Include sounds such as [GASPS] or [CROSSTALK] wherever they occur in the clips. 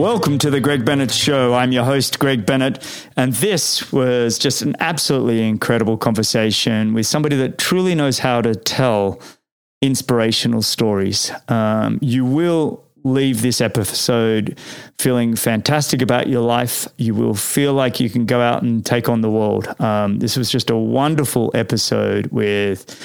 Welcome to the Greg Bennett Show. I'm your host, Greg Bennett, and this was just an absolutely incredible conversation with somebody that truly knows how to tell inspirational stories. Um, you will leave this episode feeling fantastic about your life. You will feel like you can go out and take on the world. Um, this was just a wonderful episode with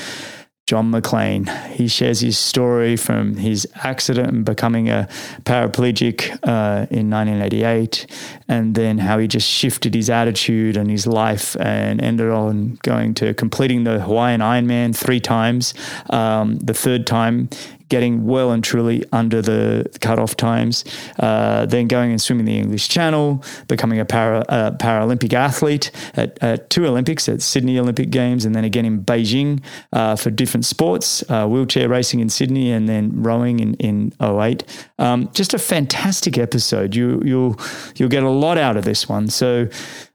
John Maclean. He shares his story from his accident and becoming a paraplegic uh, in 1988, and then how he just shifted his attitude and his life and ended on going to completing the Hawaiian Ironman three times. Um, the third time, getting well and truly under the cutoff times, uh, then going and swimming the English Channel, becoming a para, uh, Paralympic athlete at, at, two Olympics, at Sydney Olympic Games, and then again in Beijing uh, for different sports, uh, wheelchair racing in Sydney, and then rowing in, in 08. Um, just a fantastic episode. You, you'll, you'll get a lot out of this one. So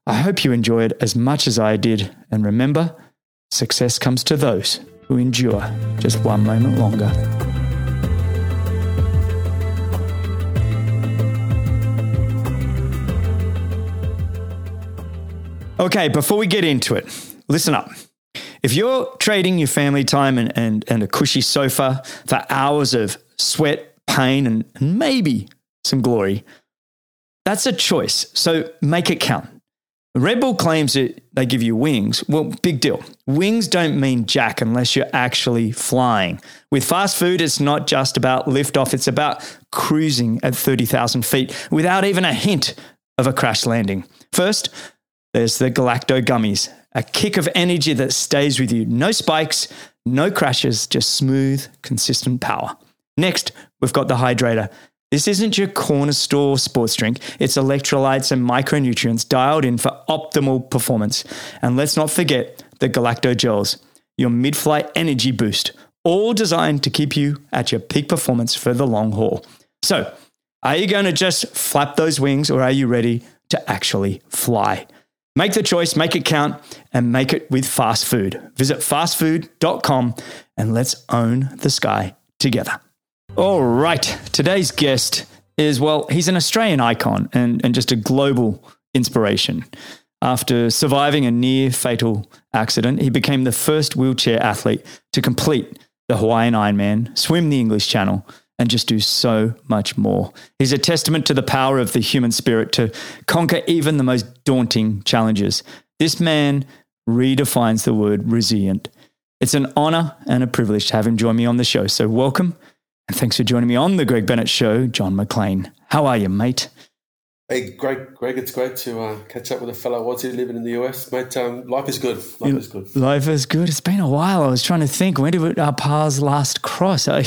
I hope you enjoy it as much as I did. And remember, success comes to those who endure just one moment longer. Okay, before we get into it, listen up. If you're trading your family time and, and, and a cushy sofa for hours of sweat, pain, and, maybe some glory, that's a choice. So make it count. Red Bull claims that they give you wings. Well, big deal. Wings don't mean jack unless you're actually flying. With fast food, it's not just about liftoff, it's about cruising at 30,000 feet without even a hint of a crash landing. First, there's the Galacto Gummies, a kick of energy that stays with you. No spikes, no crashes, just smooth, consistent power. Next, we've got the Hydrator. This isn't your corner store sports drink. It's electrolytes and micronutrients dialed in for optimal performance. And let's not forget the Galacto Gels, your mid flight energy boost, all designed to keep you at your peak performance for the long haul. So, are you going to just flap those wings or are you ready to actually fly? Make the choice, make it count, and make it with fast food. Visit fastfood.com and let's own the sky together. All right. Today's guest is, well, he's an Australian icon and, and just a global inspiration. After surviving a near fatal accident, he became the first wheelchair athlete to complete the Hawaiian Ironman, swim the English Channel, and just do so much more. He's a testament to the power of the human spirit to conquer even the most daunting challenges. This man redefines the word resilient. It's an honor and a privilege to have him join me on the show. So, welcome and thanks for joining me on the Greg Bennett Show, John Maclean. How are you, mate? Hey, Greg. Greg, it's great to uh, catch up with a fellow Aussie living in the US, mate. Um, life is good. Life is good. Life is good. It's been a while. I was trying to think when did our paths last cross? I,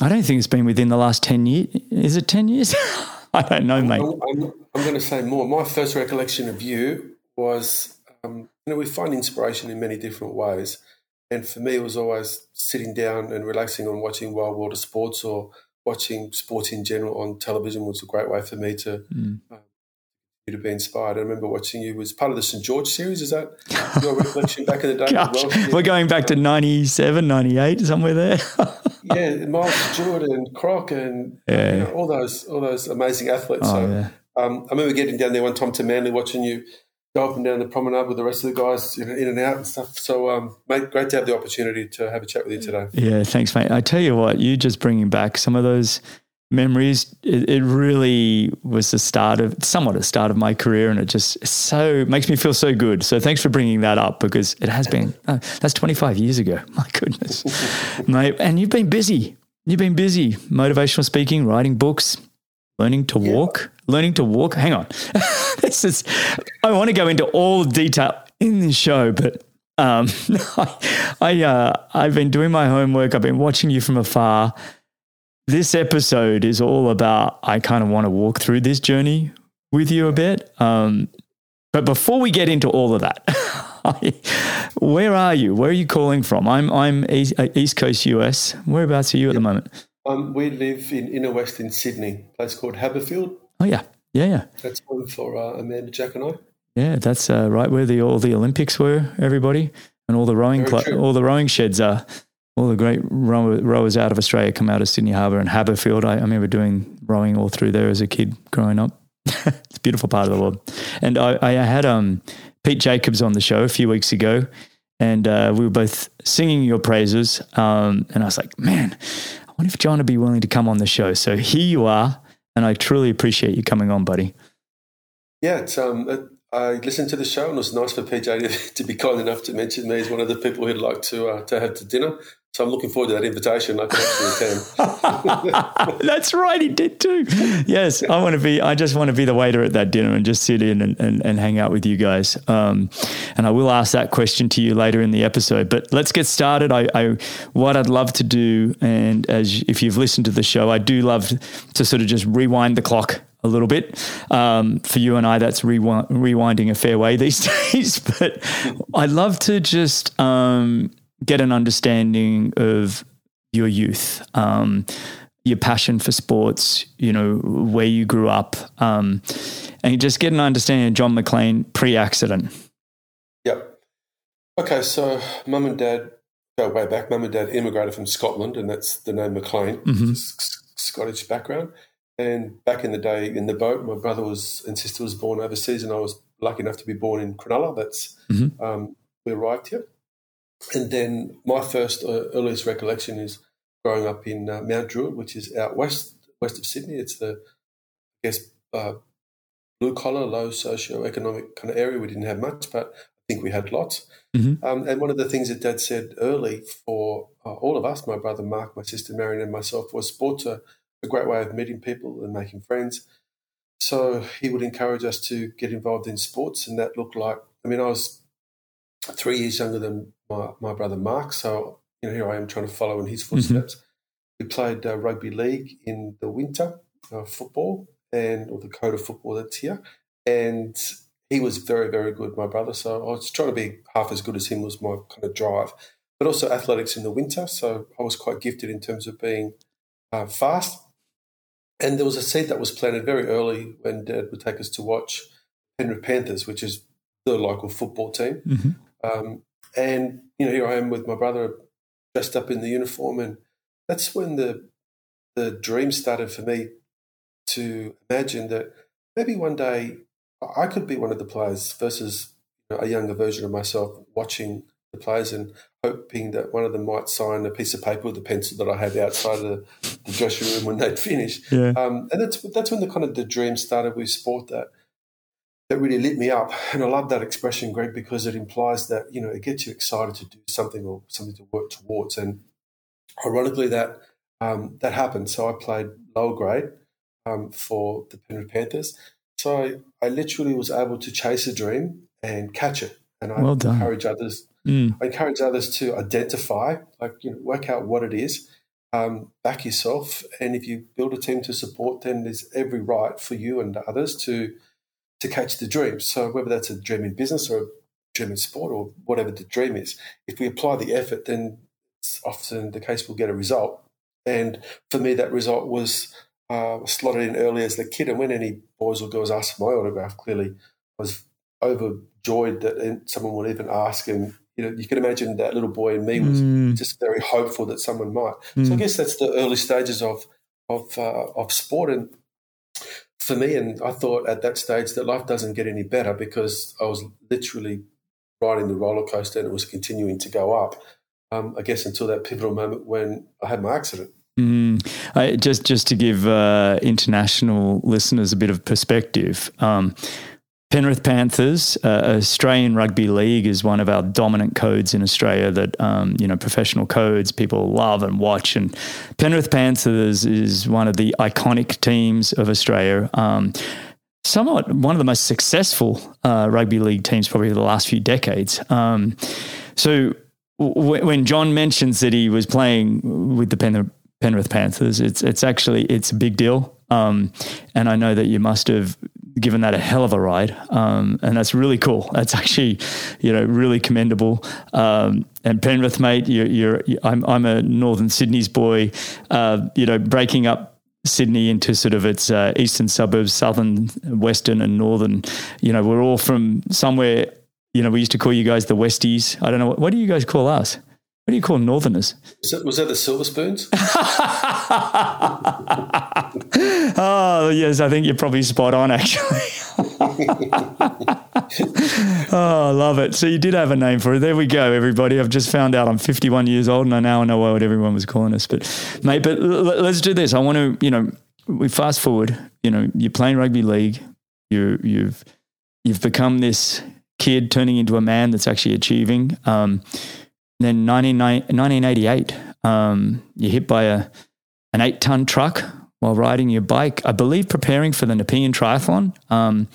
I don't think it's been within the last 10 years. Is it 10 years? [LAUGHS] I don't know, mate. I'm, I'm, I'm, going to say more. My first recollection of you was, um, you know, we find inspiration in many different ways. And for me, it was always sitting down and relaxing on watching Wide World of Sports or watching sports in general on television was a great way for me to mm. Uh, have been inspired. I remember watching you was part of the St George series. Is that your [LAUGHS] recollection back in the day? Well? We're going back to 97, 98, somewhere there. [LAUGHS] yeah, Miles Stewart and Croc and yeah. you know, all those all those amazing athletes. Oh, so, yeah. um, I remember getting down there one time to Manly watching you go up and down the promenade with the rest of the guys, you know, in and out and stuff. So, um, mate, great to have the opportunity to have a chat with you today. Yeah, thanks, mate. I tell you what, you just bringing back some of those memories. It, it really was the start of somewhat the start of my career, and it just so makes me feel so good. So, thanks for bringing that up because it has been oh, that's 25 years ago. [LAUGHS] My goodness, mate, and you've been busy. You've been busy, motivational speaking, writing books, learning to yeah. walk, learning to walk. Hang on, [LAUGHS] this is. I want to go into all detail in this show, but um, [LAUGHS] I, I uh, I've been doing my homework. I've been watching you from afar. This episode is all about. I kind of want to walk through this journey with you a bit. Um, but before we get into all of that, [LAUGHS] where are you? Where are you calling from? I'm I'm East, uh, Coast US. Whereabouts are you at the moment? Um, we live in inner west in Sydney, a place called Haberfield. Oh yeah, yeah, yeah. That's home for uh, Amanda, Jack, and I. Yeah, that's uh, right where the all the Olympics were. Everybody and all the rowing cl- all the rowing sheds are. All the great row- rowers out of Australia come out of Sydney Harbour and Haberfield. I, I remember doing rowing all through there as a kid growing up. [LAUGHS] it's a beautiful part of the world. And I, I had um, Pete Jacobs on the show a few weeks ago, and uh, we were both singing your praises. Um, and I was like, man, I wonder if John would be willing to come on the show. So here you are, and I truly appreciate you coming on, buddy. Yeah, it's, um, I listened to the show, and it was nice for PJ to, [LAUGHS] to be kind enough to mention me as one of the people he'd like to uh, to have to dinner. So I'm looking forward to that invitation. I can actually attend. [LAUGHS] That's right, he did too. Yes, I want to be. I just want to be the waiter at that dinner and just sit in and, and, and hang out with you guys. Um, and I will ask that question to you later in the episode. But let's get started. I, I what I'd love to do, and as if you've listened to the show, I do love to sort of just rewind the clock a little bit. Um, for you and I, that's rewind, rewinding a fair way these [LAUGHS] days. but I'd love to just um, get an understanding of your youth, um, your passion for sports, you know, where you grew up, um, and just get an understanding of John Maclean pre accident. Yep. Okay, so mum and dad go way back. Mum and dad immigrated from Scotland, and that's the name Maclean, mm-hmm. Scottish background. And back in the day in the boat, my brother was and sister was born overseas, and I was lucky enough to be born in Cronulla. That's mm-hmm. um, we arrived here. And then my first uh, earliest recollection is growing up in uh, Mount Druitt, which is out west west of Sydney. It's the I guess uh, blue collar, low socio-economic kind of area. We didn't have much, but I think we had lots. Mm-hmm. Um, and one of the things that Dad said early for uh, all of us, my brother Mark, my sister Marion, and myself, was sports are a great way of meeting people and making friends. So he would encourage us to get involved in sports, and that looked like I mean, I was three years younger than my, my brother Mark, so you know here I am trying to follow in his mm-hmm. footsteps. Mm-hmm. We played uh, rugby league in the winter, uh, football, and or the code of football that's here, and he was very very good, my brother. So I was trying to be half as good as him was my kind of drive, but also athletics in the winter. So I was quite gifted in terms of being uh, fast and there was a seed that was planted very early when Dad would take us to watch Penrith Panthers, which is the local football team. Mm-hmm. Um, and you know, here I am with my brother dressed up in the uniform, and that's when the the dream started for me to imagine that maybe one day I could be one of the players versus you know, a younger version of myself watching the players and hoping that one of them might sign a piece of paper with a pencil that I had outside of the, the dressing room when they'd finish. Yeah. Um, and that's that's when the kind of the dream started with sport that that really lit me up. And I love that expression, Greg, because it implies that you know it gets you excited to do something or something to work towards. And ironically, that um, that happened. So I played lower grade um, for the Penrith Panthers. So I, I literally was able to chase a dream and catch it. And I well encourage others Mm. I encourage others to identify, like, you know, work out what it is, um, back yourself. And if you build a team to support, then there's every right for you and others to to catch the dream. So whether that's a dream in business or a dream in sport or whatever the dream is, if we apply the effort, then it's often the case we'll get a result. And for me, that result was uh, slotted in early as a kid. And when any boys or girls asked for my autograph, clearly I was overjoyed that someone would even ask and you know, you can imagine that little boy in me was mm. just very hopeful that someone might. Mm. So I mm. guess that's the early stages of of uh, of sport, and for me, and I thought at that stage that life doesn't get any better because I was literally riding the roller coaster and it was continuing to go up. Um, I guess until that pivotal moment when I had my accident. Mm, I, just just to give uh, international listeners a bit of perspective, um, Penrith Panthers, uh, Australian Rugby League is one of our dominant codes in Australia that, um, you know, professional codes people love and watch. And Penrith Panthers is one of the iconic teams of Australia. Um, somewhat one of the most successful uh, rugby league teams probably the last few decades. Um, so w- when John mentions that he was playing with the Penrith, Penrith Panthers, it's it's actually it's a big deal. Um, and I know that you must have given that a hell of a ride, um, and that's really cool. That's actually, you know, really commendable. Um, and Penrith, mate, you're, you're, I'm, I'm a Northern Sydney's boy. Uh, you know, breaking up Sydney into sort of its uh, eastern suburbs, southern, western, and northern. You know, we're all from somewhere. You know, we used to call you guys the Westies. I don't know what, what do you guys call us. What do you call Northerners? Was that, was that the Silver Spoons? [LAUGHS] oh yes, I think you're probably spot on actually. [LAUGHS] oh, I love it. So you did have a name for it. There we go, everybody. I've just found out I'm 51 years old, and I now know what everyone was calling us. But mate, but let's do this. I want to, you know, we fast forward. You know, you're playing rugby league. You you've you've become this kid turning into a man that's actually achieving. Um, then 1988, um, you're hit by a an eight ton truck while riding your bike. I believe preparing for the Nepean Triathlon, um,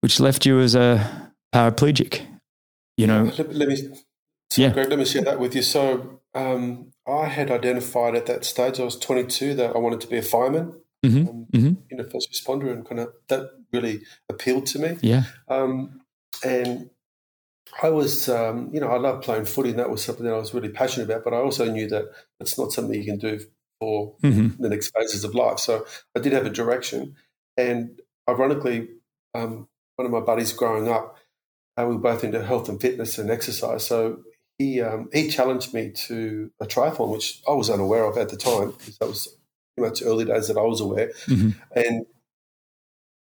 which left you as a paraplegic. You know, let, let me, so yeah. Greg, let me share that with you. So um, I had identified at that stage, I was 22, that I wanted to be a fireman. Mm-hmm. Um, mm-hmm. You know, first responder, and kind of that really appealed to me. Yeah. Um, and I was, um, you know, I love playing footy, and that was something that I was really passionate about. But I also knew that it's not something you can do for mm-hmm. the next phases of life. So I did have a direction, and ironically, um, one of my buddies growing up, uh, we were both into health and fitness and exercise. So he um, he challenged me to a triathlon, which I was unaware of at the time because that was pretty much early days that I was aware, mm-hmm. and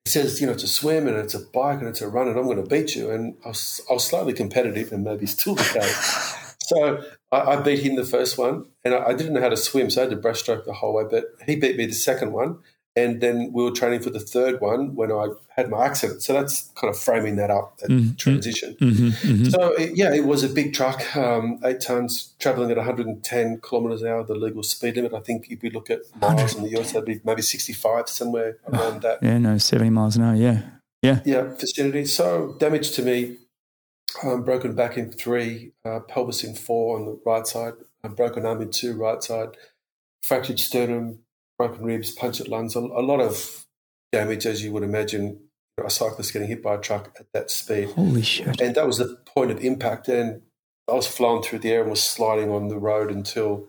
he says, you know, it's a swim and it's a bike and it's a run and I'm going to beat you. And I was, I was slightly competitive and maybe still the case. [LAUGHS] so I, I, beat him the first one and I, I, didn't know how to swim. So I had to breaststroke the whole way, but he beat me the second one. And then we were training for the third one when I had my accident. So that's kind of framing that up, that mm-hmm. transition. Mm-hmm. Mm-hmm. So, it, yeah, it was a big truck, um, eight tons, traveling at 110 kilometres an hour, the legal speed limit. I think if we look at miles in the US, that'd be maybe 65, somewhere around oh, that. Yeah, no, 70 miles an hour, yeah. Yeah. Yeah, vicinity. So, damage to me, um, broken back in three, uh, pelvis in four on the right side, broken arm in two, right side, fractured sternum, broken ribs, punctured lungs, a, a lot of damage, as you would imagine, a cyclist getting hit by a truck at that speed. Holy shit. And that was the point of impact. And I was flying through the air and was sliding on the road until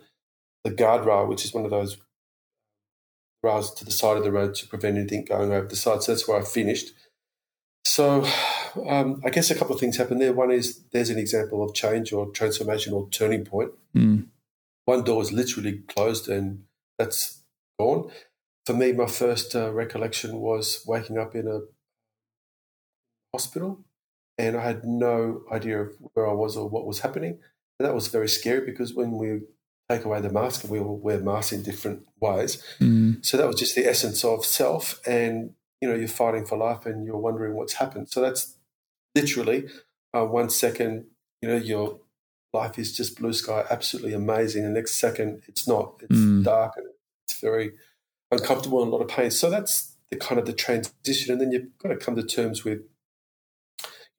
the guardrail, which is one of those rails to the side of the road to prevent anything going over the side. So that's where I finished. So um, I guess a couple of things happened there. One is there's an example of change or transformation or turning point. Mm. One door is literally closed and that's gone. For me, my first uh, recollection was waking up in a hospital and I had no idea of where I was or what was happening. And that was very scary because when we take away the mask and we all wear masks in different ways. Mm. So that was just the essence of self. And, you know, you're fighting for life and you're wondering what's happened. So that's literally uh, one second, you know, your life is just blue sky, absolutely amazing. The next second, it's not. It's mm. dark and it's very uncomfortable and a lot of pain. So that's the kind of the transition, and then you've got to come to terms with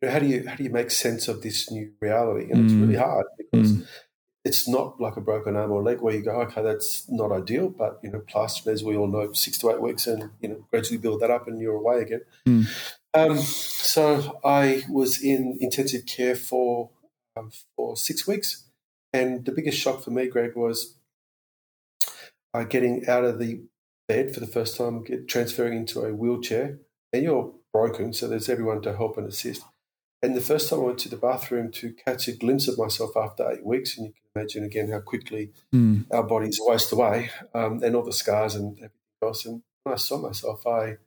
you know, how do you how do you make sense of this new reality? And mm. it's really mm. hard because mm. it's not like a broken arm or leg where you go, okay, that's not ideal, but you know, plastering, as we all know, six to eight weeks, and you know, gradually build that up, and you're away again. Mm. Um, so I was in intensive care for um, for six weeks, and the biggest shock for me, Greg, was getting out of the bed for the first time, get transferring into a wheelchair, and you're broken, so there's everyone to help and assist. And the first time I went to the bathroom to catch a glimpse of myself after eight weeks, and you can imagine again how quickly mm. our bodies waste away, um, and all the scars and everything else. And when I saw myself, I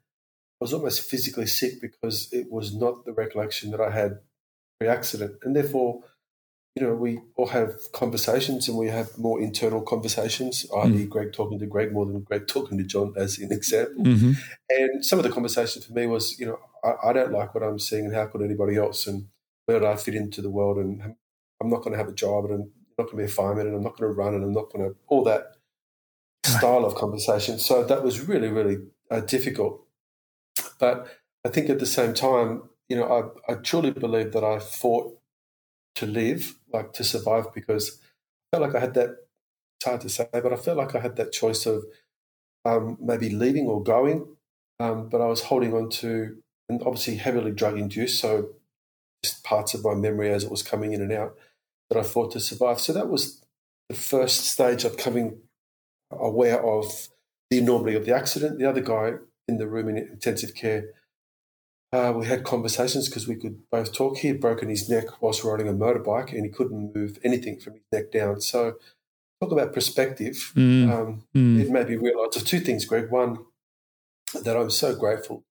was almost physically sick because it was not the recollection that I had pre-accident, and therefore you know, we all have conversations and we have more internal conversations, i.e., mm. Greg talking to Greg more than Greg talking to John, as an example. Mm-hmm. And some of the conversation for me was, you know, I, I, don't like what I'm seeing and how could anybody else? And where do I fit into the world? And I'm not going to have a job and I'm not going to be a fireman and I'm not going to run and I'm not going to, all that style of conversation. So that was really, really uh, difficult. But I think at the same time, you know, I, I truly believe that I fought to live, like to survive, because I felt like I had that. It's hard to say, but I felt like I had that choice of um, maybe leaving or going, um, but I was holding on to, and obviously heavily drug induced, so just parts of my memory as it was coming in and out that I fought to survive. So that was the first stage of coming aware of the enormity of the accident. The other guy in the room in intensive care uh, we had conversations because we could both talk. He had broken his neck whilst riding a motorbike and he couldn't move anything from his neck down. So talk about perspective, Mm. um, Mm. it made me realise of two things, Greg. One, that I'm so grateful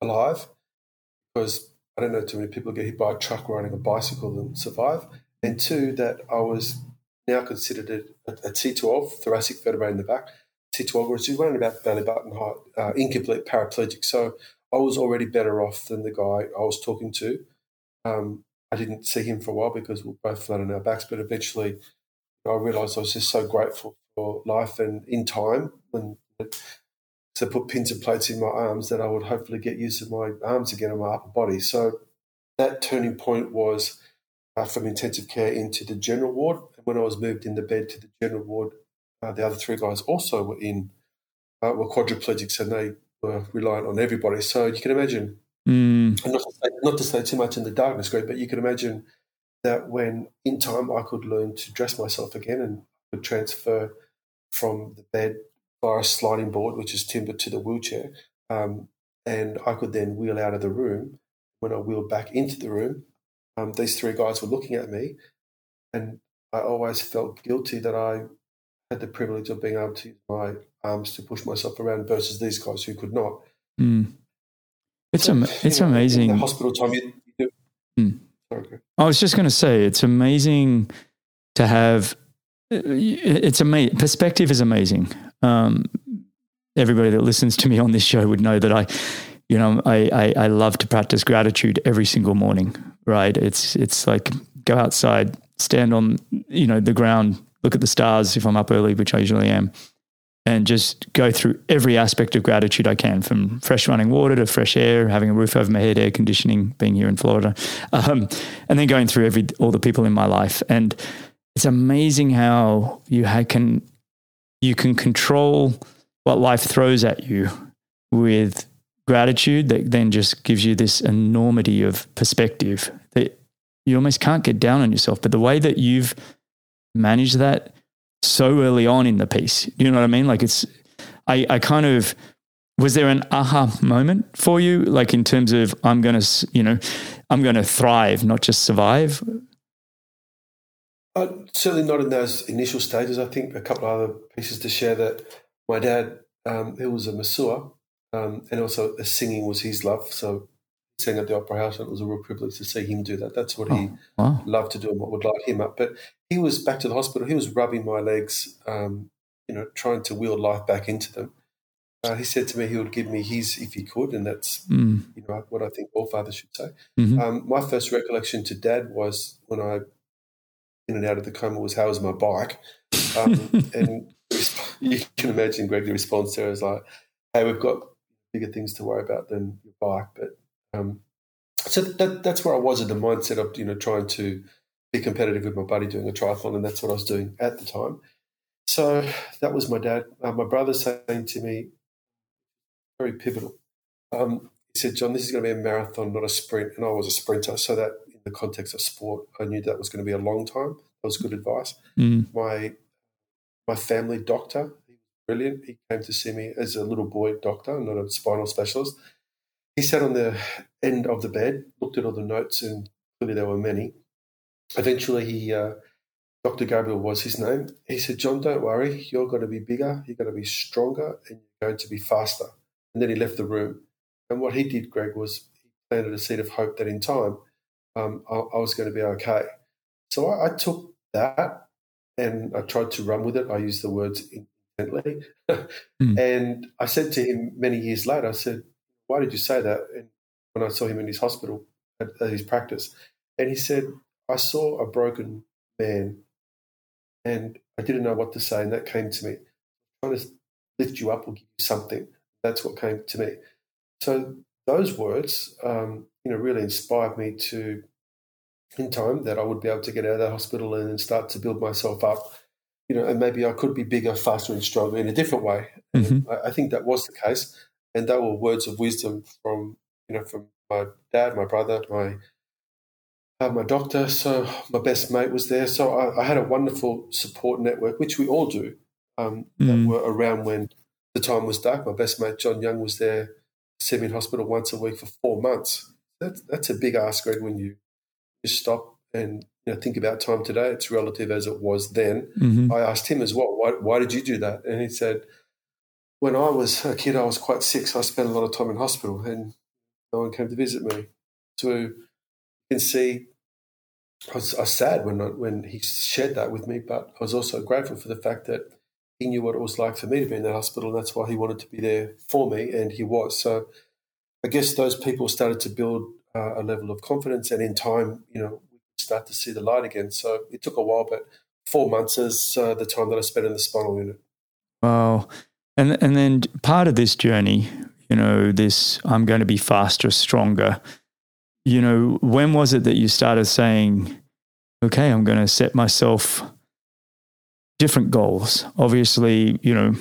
alive because I don't know too many people get hit by a truck riding a bicycle and survive. And two, that I was now considered a, a T12, thoracic vertebrae in the back, T12, which is around about belly button height, uh, incomplete paraplegic. So I was already better off than the guy I was talking to. Um, I didn't see him for a while because we were both flat on our backs, but eventually I realised I was just so grateful for life and in time when to put pins and plates in my arms that I would hopefully get used to my arms again and my upper body. So that turning point was uh, from intensive care into the general ward. And when I was moved in the bed to the general ward, uh, the other three guys also were in uh, were quadriplegics and they were reliant on everybody. So you can imagine, Mm. not to say, not to say too much in the darkness, Greg, but you can imagine that when in time I could learn to dress myself again and could transfer from the bed via a sliding board, which is timbered to the wheelchair, um, and I could then wheel out of the room. When I wheeled back into the room, um, these three guys were looking at me, and I always felt guilty that I had the privilege of being able to use my arms to push myself around versus these guys who could not. Mm. It's So, am- you it's know, amazing. hospital time, you, you. Mm. Greg. I was just going to say it's amazing to have. It's amazing. Perspective is amazing. Um, everybody that listens to me on this show would know that I, you know, I, I I love to practice gratitude every single morning. Right? It's it's like go outside, stand on you know the ground, look at the stars if I'm up early, which I usually am, and just go through every aspect of gratitude I can, from fresh running water to fresh air, having a roof over my head, air conditioning, being here in Florida, [LAUGHS] um, and then going through every all the people in my life. And it's amazing how you can you can control what life throws at you with gratitude that then just gives you this enormity of perspective that you almost can't get down on yourself. But the way that you've managed that so early on in the piece. You know what I mean? Like it's, I, I kind of, was there an aha moment for you? Like in terms of, I'm going to, you know, I'm going to thrive, not just survive. Uh, certainly not in those initial stages. I think a couple of other pieces to share that my dad, um, he was a masseur, um, and also singing was his love. So sang at the Opera House, and it was a real privilege to see him do that. That's what he Oh, wow. loved to do and what would light him up. But he was back to the hospital. He was rubbing my legs, um, you know, trying to wheel life back into them. Uh, he said to me he would give me his if he could, and that's Mm, you know what I think all fathers should say. mhm. Um, my first recollection to dad was when I, in and out of the coma, was how was my bike, um, [LAUGHS] and you can imagine Greg the response there is like, "Hey, we've got bigger things to worry about than your bike." But um, so that, that's where I was in the mindset of you know trying to be competitive with my buddy doing a triathlon, and that's what I was doing at the time. So that was my dad. Uh, my brother saying to me, very pivotal. Um, he said, John, this is going to be a marathon, not a sprint. And I was a sprinter. So that in the context of sport, I knew that was going to be a long time. That was good advice. Mm, My my family doctor, he was brilliant. He came to see me as a little boy doctor, not a spinal specialist. He sat on the end of the bed, looked at all the notes, and clearly there were many. Eventually, he, uh, Dr. Gabriel was his name. He said, John, don't worry. You're going to be bigger, you're going to be stronger, and you're going to be faster. And then he left the room. And what he did, Greg, was he planted a seed of hope that in time um, I, I was going to be okay. So I, I took that and I tried to run with it. I used the words intently. [LAUGHS] Mm. And I said to him many years later, I said, Why did you say that? And when I saw him in his hospital at, at his practice. And he said, I saw a broken man and I didn't know what to say. And that came to me. I'm trying to lift you up or give you something. That's what came to me. So those words, um, you know, really inspired me to, in time, that I would be able to get out of the hospital and then start to build myself up, you know, and maybe I could be bigger, faster, and stronger in a different way. And Mhm. I, I think that was the case, and they were words of wisdom from, you know, from my dad, my brother, my uh, my doctor. So my best mate was there. So I, I had a wonderful support network, which we all do, um, that Mm. were around when the time was dark. My best mate John Young was there, see me in hospital once a week for four months. That's that's a big ask, Greg, when you just stop and you know, think about time today, it's relative as it was then. Mm-hmm. I asked him as well, why, why did you do that? And he said, when I was a kid, I was quite sick, so I spent a lot of time in hospital, and no one came to visit me. So you can see, I was, I was sad when when he shared that with me, but I was also grateful for the fact that he knew what it was like for me to be in that hospital, and that's why he wanted to be there for me, and he was. So I guess those people started to build uh, a level of confidence, and in time, you know, we start to see the light again. So it took a while, but four months is uh, the time that I spent in the spinal unit. Wow. And and then part of this journey, you know, this I'm going to be faster, stronger. You know, when was it that you started saying, okay, I'm going to set myself different goals? Obviously, you know,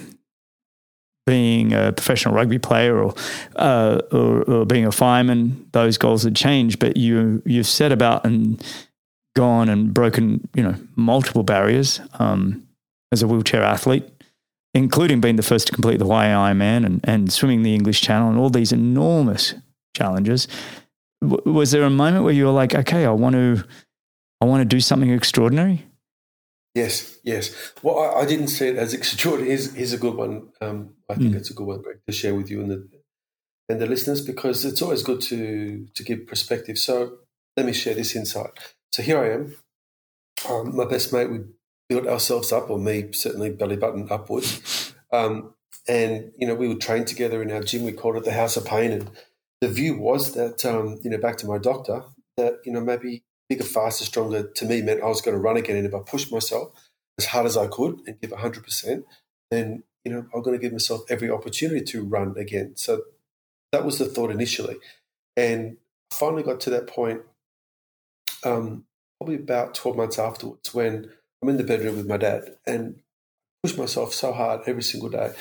being a professional rugby player or, uh, or, or being a fireman, those goals had changed. But you you've set about and gone and broken, you know, multiple barriers um, as a wheelchair athlete including being the first to complete the Hawaii Ironman and, and swimming the English Channel and all these enormous challenges. W- was there a moment where you were like, okay, I want to, I want to do something extraordinary? Yes, yes. Well, I, I didn't say it as extraordinary. Here's, a good one. Um, I think mm. it's a good one, Greg, to share with you and the and the listeners because it's always good to to give perspective. So let me share this insight. So here I am. Um, my best mate, we built ourselves up, or me certainly belly button upwards. Um, and you know, we would train together in our gym. We called it the House of Pain, and the view was that um, you know, back to my doctor, that you know maybe bigger, faster, stronger to me meant I was going to run again, and if I pushed myself as hard as I could and give hundred percent, then you know I'm going to give myself every opportunity to run again. So that was the thought initially, and finally got to that point. Um, probably about 12 months afterwards when I'm in the bedroom with my dad and push myself so hard every single day.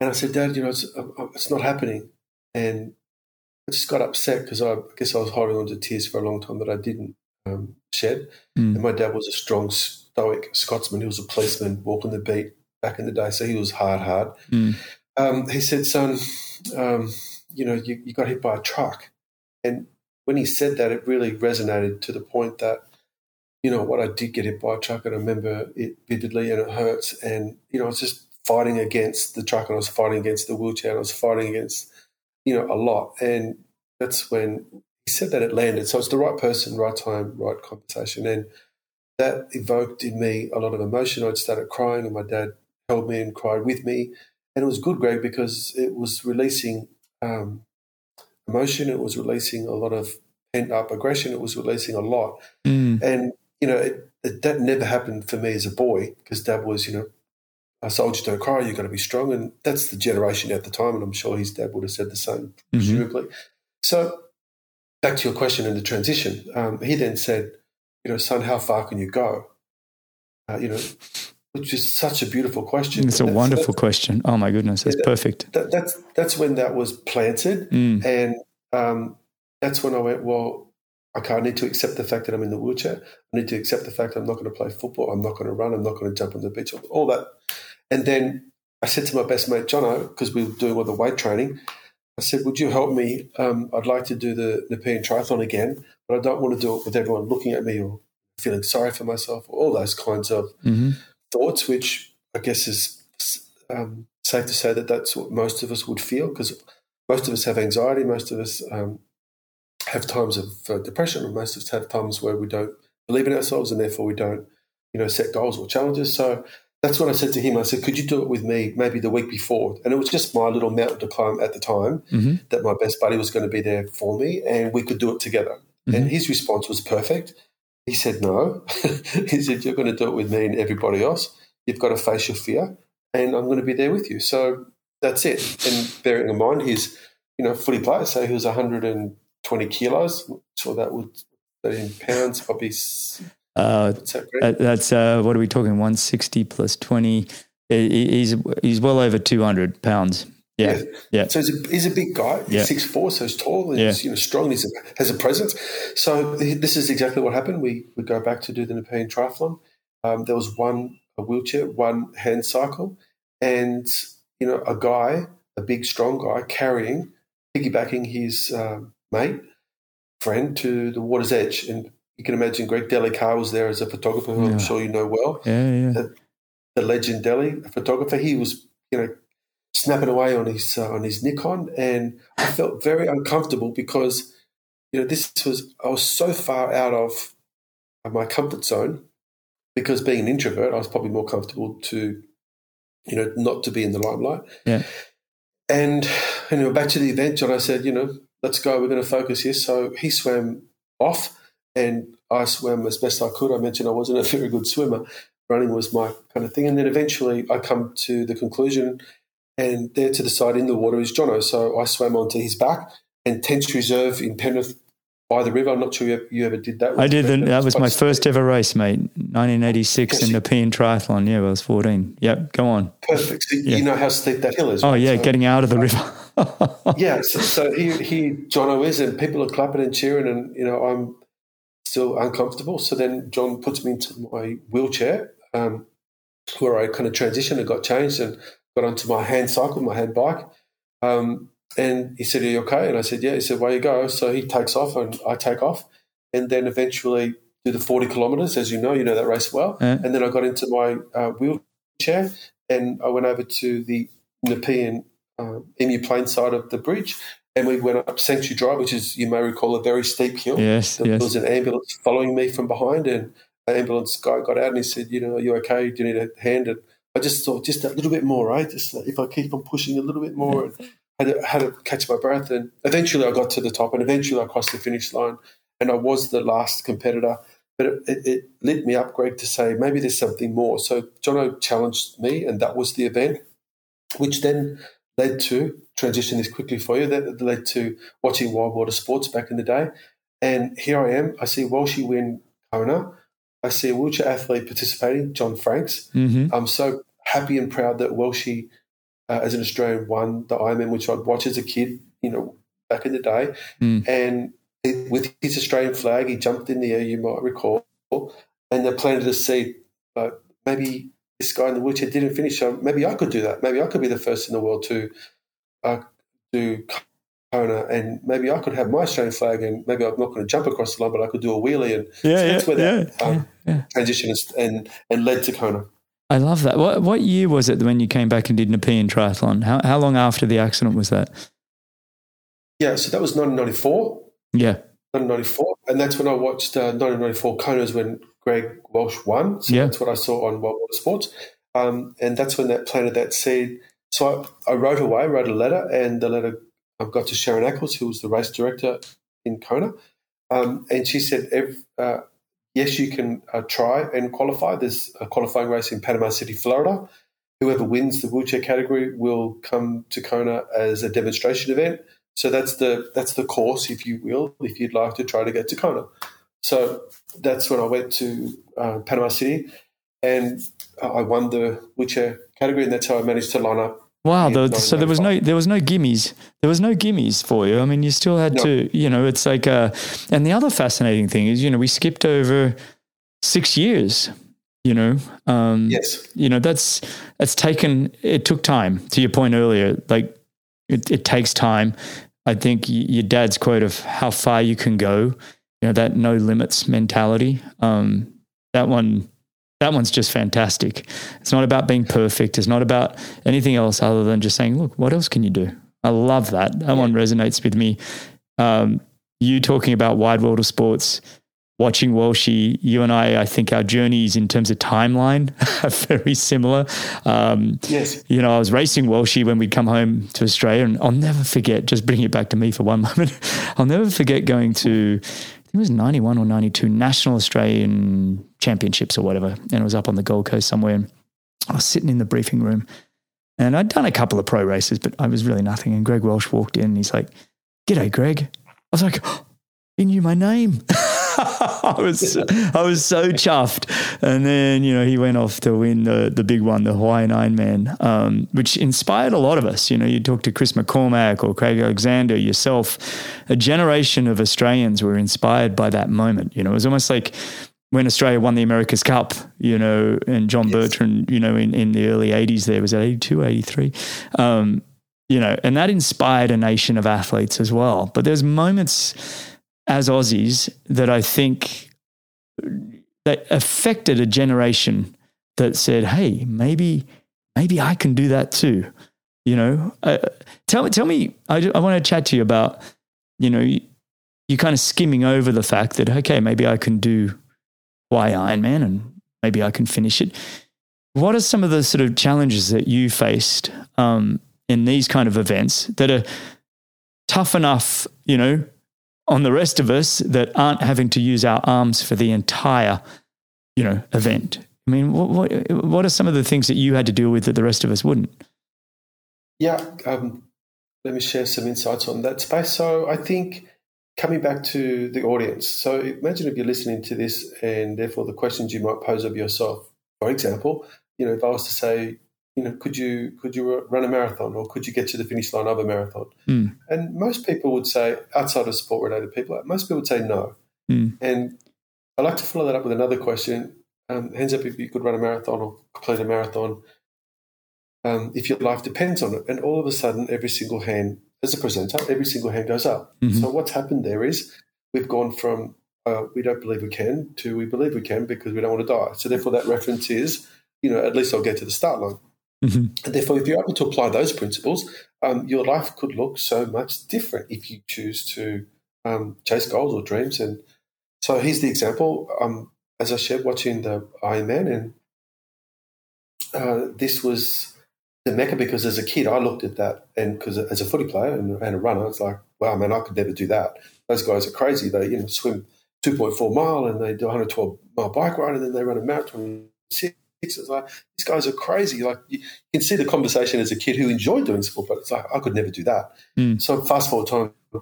And I said, Dad, you know, it's, uh, uh, it's not happening. And I just got upset because I, I, guess I was holding on to tears for a long time that I didn't um, shed. Mm. And my dad was a strong, stoic Scotsman. He was a policeman walking the beat back in the day. So he was hard, hard. Mm. Um, he said, Son, um, you know, you, you got hit by a truck. And when he said that, it really resonated to the point that you know what, I did get hit by a truck, and I remember it vividly, and it hurts. And you know, I was just fighting against the truck, and I was fighting against the wheelchair, and I was fighting against, you know, a lot. And that's when he said that it landed. So it's the right person, right time, right conversation, and that evoked in me a lot of emotion. I'd started crying, and my dad held me and cried with me, and it was good, Greg, because it was releasing um, emotion. It was releasing a lot of pent up aggression. It was releasing a lot, mm. and you know, it, it, that never happened for me as a boy because dad was, you know, a soldier don't cry, you've got to be strong. And that's the generation at the time. And I'm sure his dad would have said the same, mm-hmm. presumably. So back to your question in the transition, um, he then said, you know, son, how far can you go? Uh, you know, which is such a beautiful question. It's a that's, wonderful that's, question. Oh my goodness, that's yeah, perfect. That, that's that's when that was planted, mm. and um, that's when I went. Well, okay, I need to accept the fact that I'm in the wheelchair. I need to accept the fact I'm not going to play football. I'm not going to run. I'm not going to jump on the beach. All that. And then I said to my best mate, Jono, because we were doing all the weight training, I said, would you help me? Um, I'd like to do the Nepean Triathlon again, but I don't want to do it with everyone looking at me or feeling sorry for myself or all those kinds of mm-hmm. thoughts, which I guess is um, safe to say that that's what most of us would feel because most of us have anxiety. Most of us um, have times of uh, depression, and most of us have times where we don't believe in ourselves, and therefore we don't, you know, set goals or challenges. So that's what I said to him. I said, "Could you do it with me, maybe the week before?" And it was just my little mountain to climb at the time. Mm-hmm. That my best buddy was going to be there for me, and we could do it together. Mm-hmm. And his response was perfect. He said, "No." [LAUGHS] he said, "You're going to do it with me and everybody else. You've got to face your fear, and I'm going to be there with you." So that's it. And bearing in mind, he's you know fully player, so he was 100 and 20 kilos. So that would, in pounds, probably. Uh, that, that's uh, what are we talking? 160 plus 20. He's he's well over 200 pounds. Yeah, yeah. yeah. So he's a, he's a big guy. He's yeah. six four, so he's tall. He's yeah. you know strong. He has a presence. So this is exactly what happened. We we go back to do the Nepean Triathlon. Um, there was one a wheelchair, one hand cycle, and you know a guy, a big strong guy, carrying, piggybacking his um, mate, friend to the water's edge. And you can imagine Greg Delly Carr was there as a photographer, who Yeah. I'm sure you know well. Yeah, yeah. The, the legend Delly, a photographer. He was, you know, snapping away on his uh, on his Nikon, and I felt very uncomfortable because, you know, this was I was so far out of my comfort zone because being an introvert, I was probably more comfortable to, you know, not to be in the limelight. Yeah. And anyway, back to the event, John. I said, you know, let's go. We're going to focus here. So he swam off, and I swam as best I could. I mentioned I wasn't a very good swimmer. Running was my kind of thing. And then eventually, I come to the conclusion, and there to the side in the water is Jono. So I swam onto his back. And Tench Reserve in Penrith by the river. I'm not sure you ever, you ever did that. I did. The, that was my first ever race, mate. 1986 in the Nepean Triathlon. Yeah, I was 14. Yep, go on. Perfect. So Yeah. You know how steep that hill is. Oh, right? yeah, So- getting out of the river. Yeah, so, so he, he, Jono is, and people are clapping and cheering, and you know I'm still uncomfortable. So then John puts me into my wheelchair, um, where I kind of transitioned and got changed and got onto my hand cycle, my hand bike. Um, and he said, "Are you okay?" And I said, "Yeah." He said, "Where you go?" So he takes off, and I take off, and then eventually do the forty kilometres. As you know, you know that race well. And then I got into my uh, wheelchair, and I went over to the Nepean um, Emu Plains side of the bridge, and we went up Sanctuary Drive, which is, you may recall, a very steep hill. yes, There yes. was an ambulance following me from behind, and the ambulance guy got out and he said, "You know, are you okay? Do you need a hand?" And I just thought, just a little bit more, right? Just if I keep on pushing a little bit more, and had to, had to catch my breath. And eventually, I got to the top, and eventually, I crossed the finish line, and I was the last competitor. But it, it, it lit me up, Greg, to say maybe there's something more. So Jono challenged me, and that was the event, which then led to transition this quickly for you. That led to watching Wide World of Sports back in the day, and here I am. I see Welchy win Kona. I see a wheelchair athlete participating, John Franks. hmm I'm so happy and proud that Welchy, uh, as an Australian, won the Ironman, which I'd watch as a kid, you know, back in the day. Mm. And it, with his Australian flag, he jumped in the air, you might recall, and they planted a seed. But maybe this guy in the wheelchair didn't finish. So maybe I could do that. Maybe I could be the first in the world to uh, do Kona, and maybe I could have my Australian flag, and maybe I'm not going to jump across the line, but I could do a wheelie. And Yeah, so yeah, that's where that yeah, um, yeah, yeah. transition is, and, and led to Kona. I love that. What what year was it when you came back and did Nepean Triathlon? How how long after the accident was that? Yeah, so that was 1994. Yeah, 1994, and that's when I watched uh, 1994 Kona's when Greg Welch won. So Yeah. that's what I saw on Wide World of Sports, um, and that's when that planted that seed. So I, I wrote away, wrote a letter, and the letter I got to Sharron Ackles, who was the race director in Kona, um, and she said, uh, "Yes, you can uh, try and qualify. There's a qualifying race in Panama City, Florida. Whoever wins the wheelchair category will come to Kona as a demonstration event." So that's the that's the course, if you will, if you'd like to try to get to Kona. So that's when I went to uh, Panama City, and I won the wheelchair category, and that's how I managed to line up. Wow. The, so there was no there was no gimmies. There was no gimmies for you. I mean, you still had No. to. You know, it's like. Uh, and the other fascinating thing is, you know, we skipped over six years. You know, um, Yes, you know that's that's taken. It took time. To your point earlier, like it, it takes time. I think y- your dad's quote of how far you can go. You know that no limits mentality. Um, that one that one's just fantastic. It's not about being perfect. It's not about anything else other than just saying, look, what else can you do? I love that. That one resonates with me. Um, you talking about wide world of sports, watching Welchy, you and I, I think our journeys in terms of timeline [LAUGHS] are very similar. Um, yes, you know, I was racing Welchy when we'd come home to Australia, and I'll never forget, just bring it back to me for one [LAUGHS] moment. I'll never forget going to, it was 91 or 92 National Australian Championships or whatever. And it was up on the Gold Coast somewhere. And I was sitting in the briefing room and I'd done a couple of pro races, but I was really nothing. And Greg Welch walked in and he's like, G'day, Greg. I was like, oh, [GASPS] he knew my name. [LAUGHS] [LAUGHS] I was I was so chuffed, and then you know he went off to win the the big one, the Hawaiian Ironman, um, which inspired a lot of us. You know, you talk to Chris McCormack or Craig Alexander, yourself, a generation of Australians were inspired by that moment. You know, it was almost like when Australia won the America's Cup, you know, and John Yes. Bertrand, you know, in, in the early 80s, there was it 82, 83. Um, you know, and that inspired a nation of athletes as well. But there's moments as Aussies that I think that affected a generation that said, "Hey, maybe maybe I can do that too." You know, uh, tell me, tell me. I, I want to chat to you about, you know, you, you kind of skimming over the fact that okay, maybe I can do why Ironman and maybe I can finish it. What are some of the sort of challenges that you faced um, in these kind of events that are tough enough, you know, on the rest of us that aren't having to use our arms for the entire, you know, event? I mean, what, what, what are some of the things that you had to deal with that the rest of us wouldn't? Yeah, um, let me share some insights on that space. So I think coming back to the audience. So imagine if you're listening to this and therefore the questions you might pose of yourself. For example, you know, if I was to say, you know, could you could you run a marathon or could you get to the finish line of a marathon? Mm. And most people would say, outside of sport related people, most people would say no. Mm. And I like to follow that up with another question. Um, hands up if you could run a marathon or complete a marathon um, if your life depends on it. And all of a sudden, every single hand, as a presenter, every single hand goes up. Mm-hmm. So what's happened there is we've gone from uh, we don't believe we can to we believe we can because we don't want to die. So therefore, that reference is, you know, at least I'll get to the start line. Mm-hmm. And therefore, if you're able to apply those principles, um, your life could look so much different if you choose to um, chase goals or dreams. And so here's the example. Um, as I shared, watching the Ironman, and uh, this was the mecca because as a kid I looked at that and because as a footy player and, and, a runner, it's like, wow, man, I could never do that. Those guys are crazy. They you know swim 2.4 mile and they do 112 mile bike ride and then they run a marathon six. It's like these guys are crazy. Like you can see the conversation as a kid who enjoyed doing sport, but it's like I could never do that. Mm. So fast forward time uh,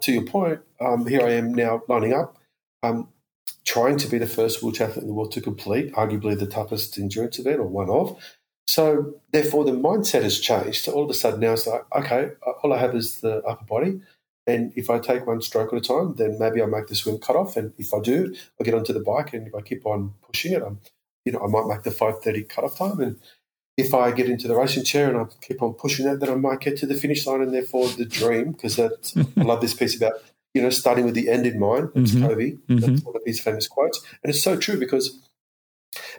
to your point, um, here I am now lining up. Um, trying to be the first wheelchair athlete in the world to complete arguably the toughest endurance event or one of so therefore, the mindset has changed. So all of a sudden now it's like, okay, all I have is the upper body. And if I take one stroke at a time, then maybe I make the swim cut off. And if I do, I get onto the bike. And if I keep on pushing it, I'm, you know, I might make the 5.30 cut off time. And if I get into the racing chair and I keep on pushing that, then I might get to the finish line. And therefore, the dream, because I love this piece about, you know, starting with the end in mind. It's mm-hmm. Kobe. Mm-hmm. That's one of his famous quotes. And it's so true because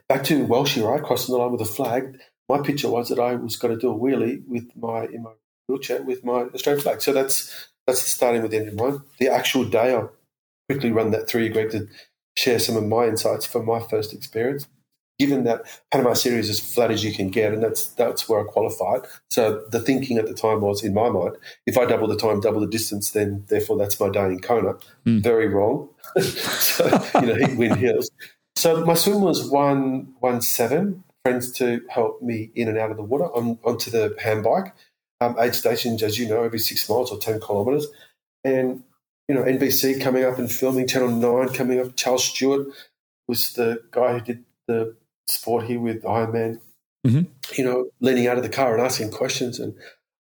back to Welchy, right? Crossing the line with a flag my picture was that I was going to do a wheelie with my in my wheelchair with my Australian flag. So that's that's starting with the end in mind. The actual day, I'll quickly run that through you, Greg, to share some of my insights from my first experience. Given that Panama City is as flat as you can get, and that's that's where I qualified. So the thinking at the time was, in my mind, if I double the time, double the distance, then therefore that's my day in Kona. Mm. Very wrong. [LAUGHS] so you know, heat, wind, hills. So my swim was one one seven friends to help me in and out of the water on, onto the hand bike. Um, aid stations, as you know, every six miles or 10 kilometres. And, you know, NBC coming up and filming, Channel 9 coming up. Charles Stewart was the guy who did the sport here with Ironman, mm-hmm. you know, leaning out of the car and asking questions. And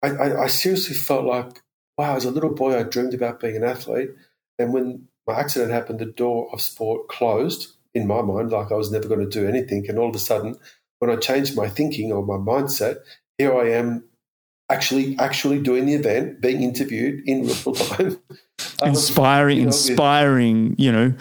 I, I, I seriously felt like, wow, as a little boy, I dreamed about being an athlete. And when my accident happened, the door of sport closed in my mind, like I was never going to do anything. And all of a sudden, when I changed my thinking or my mindset, here I am actually actually doing the event, being interviewed in real [LAUGHS] time. Um, inspiring, you know, inspiring, you know,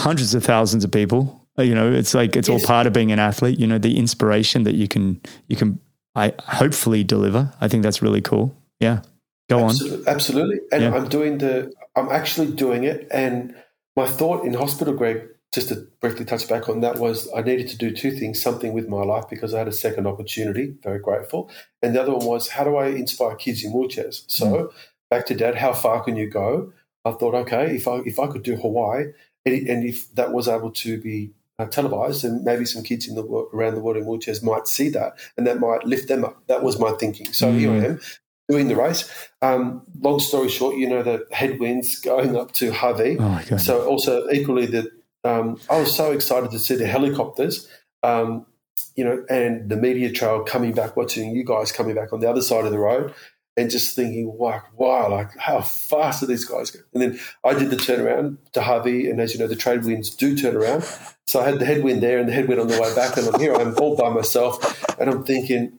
hundreds of thousands of people. Uh, you know, it's like it's yes. all part of being an athlete, you know, the inspiration that you can you can I hopefully deliver. I think that's really cool. Yeah. Go absolutely, on. Absolutely. And yeah. I'm doing the I'm actually doing it and my thought in hospital, Greg, just to briefly touch back on that was I needed to do two things, something with my life because I had a second opportunity, very grateful. And the other one was how do I inspire kids in wheelchairs? So mm. back to dad, how far can you go? I thought, okay, if I if I could do Hawaii and, and if that was able to be uh, televised, and maybe some kids in the around the world in wheelchairs might see that, and that might lift them up. That was my thinking. So mm. here I am doing the race. Um, long story short, you know the headwinds going up to Hawi. Oh so also equally the um, I was so excited to see the helicopters, um, you know, and the media trail coming back, watching you guys coming back on the other side of the road, and just thinking, wow, wow, like how fast are these guys going? And then I did the turnaround to Hawi, and as you know, the trade winds do turn around. So I had the headwind there and the headwind on the way back, and I'm here, I'm all by myself, and I'm thinking,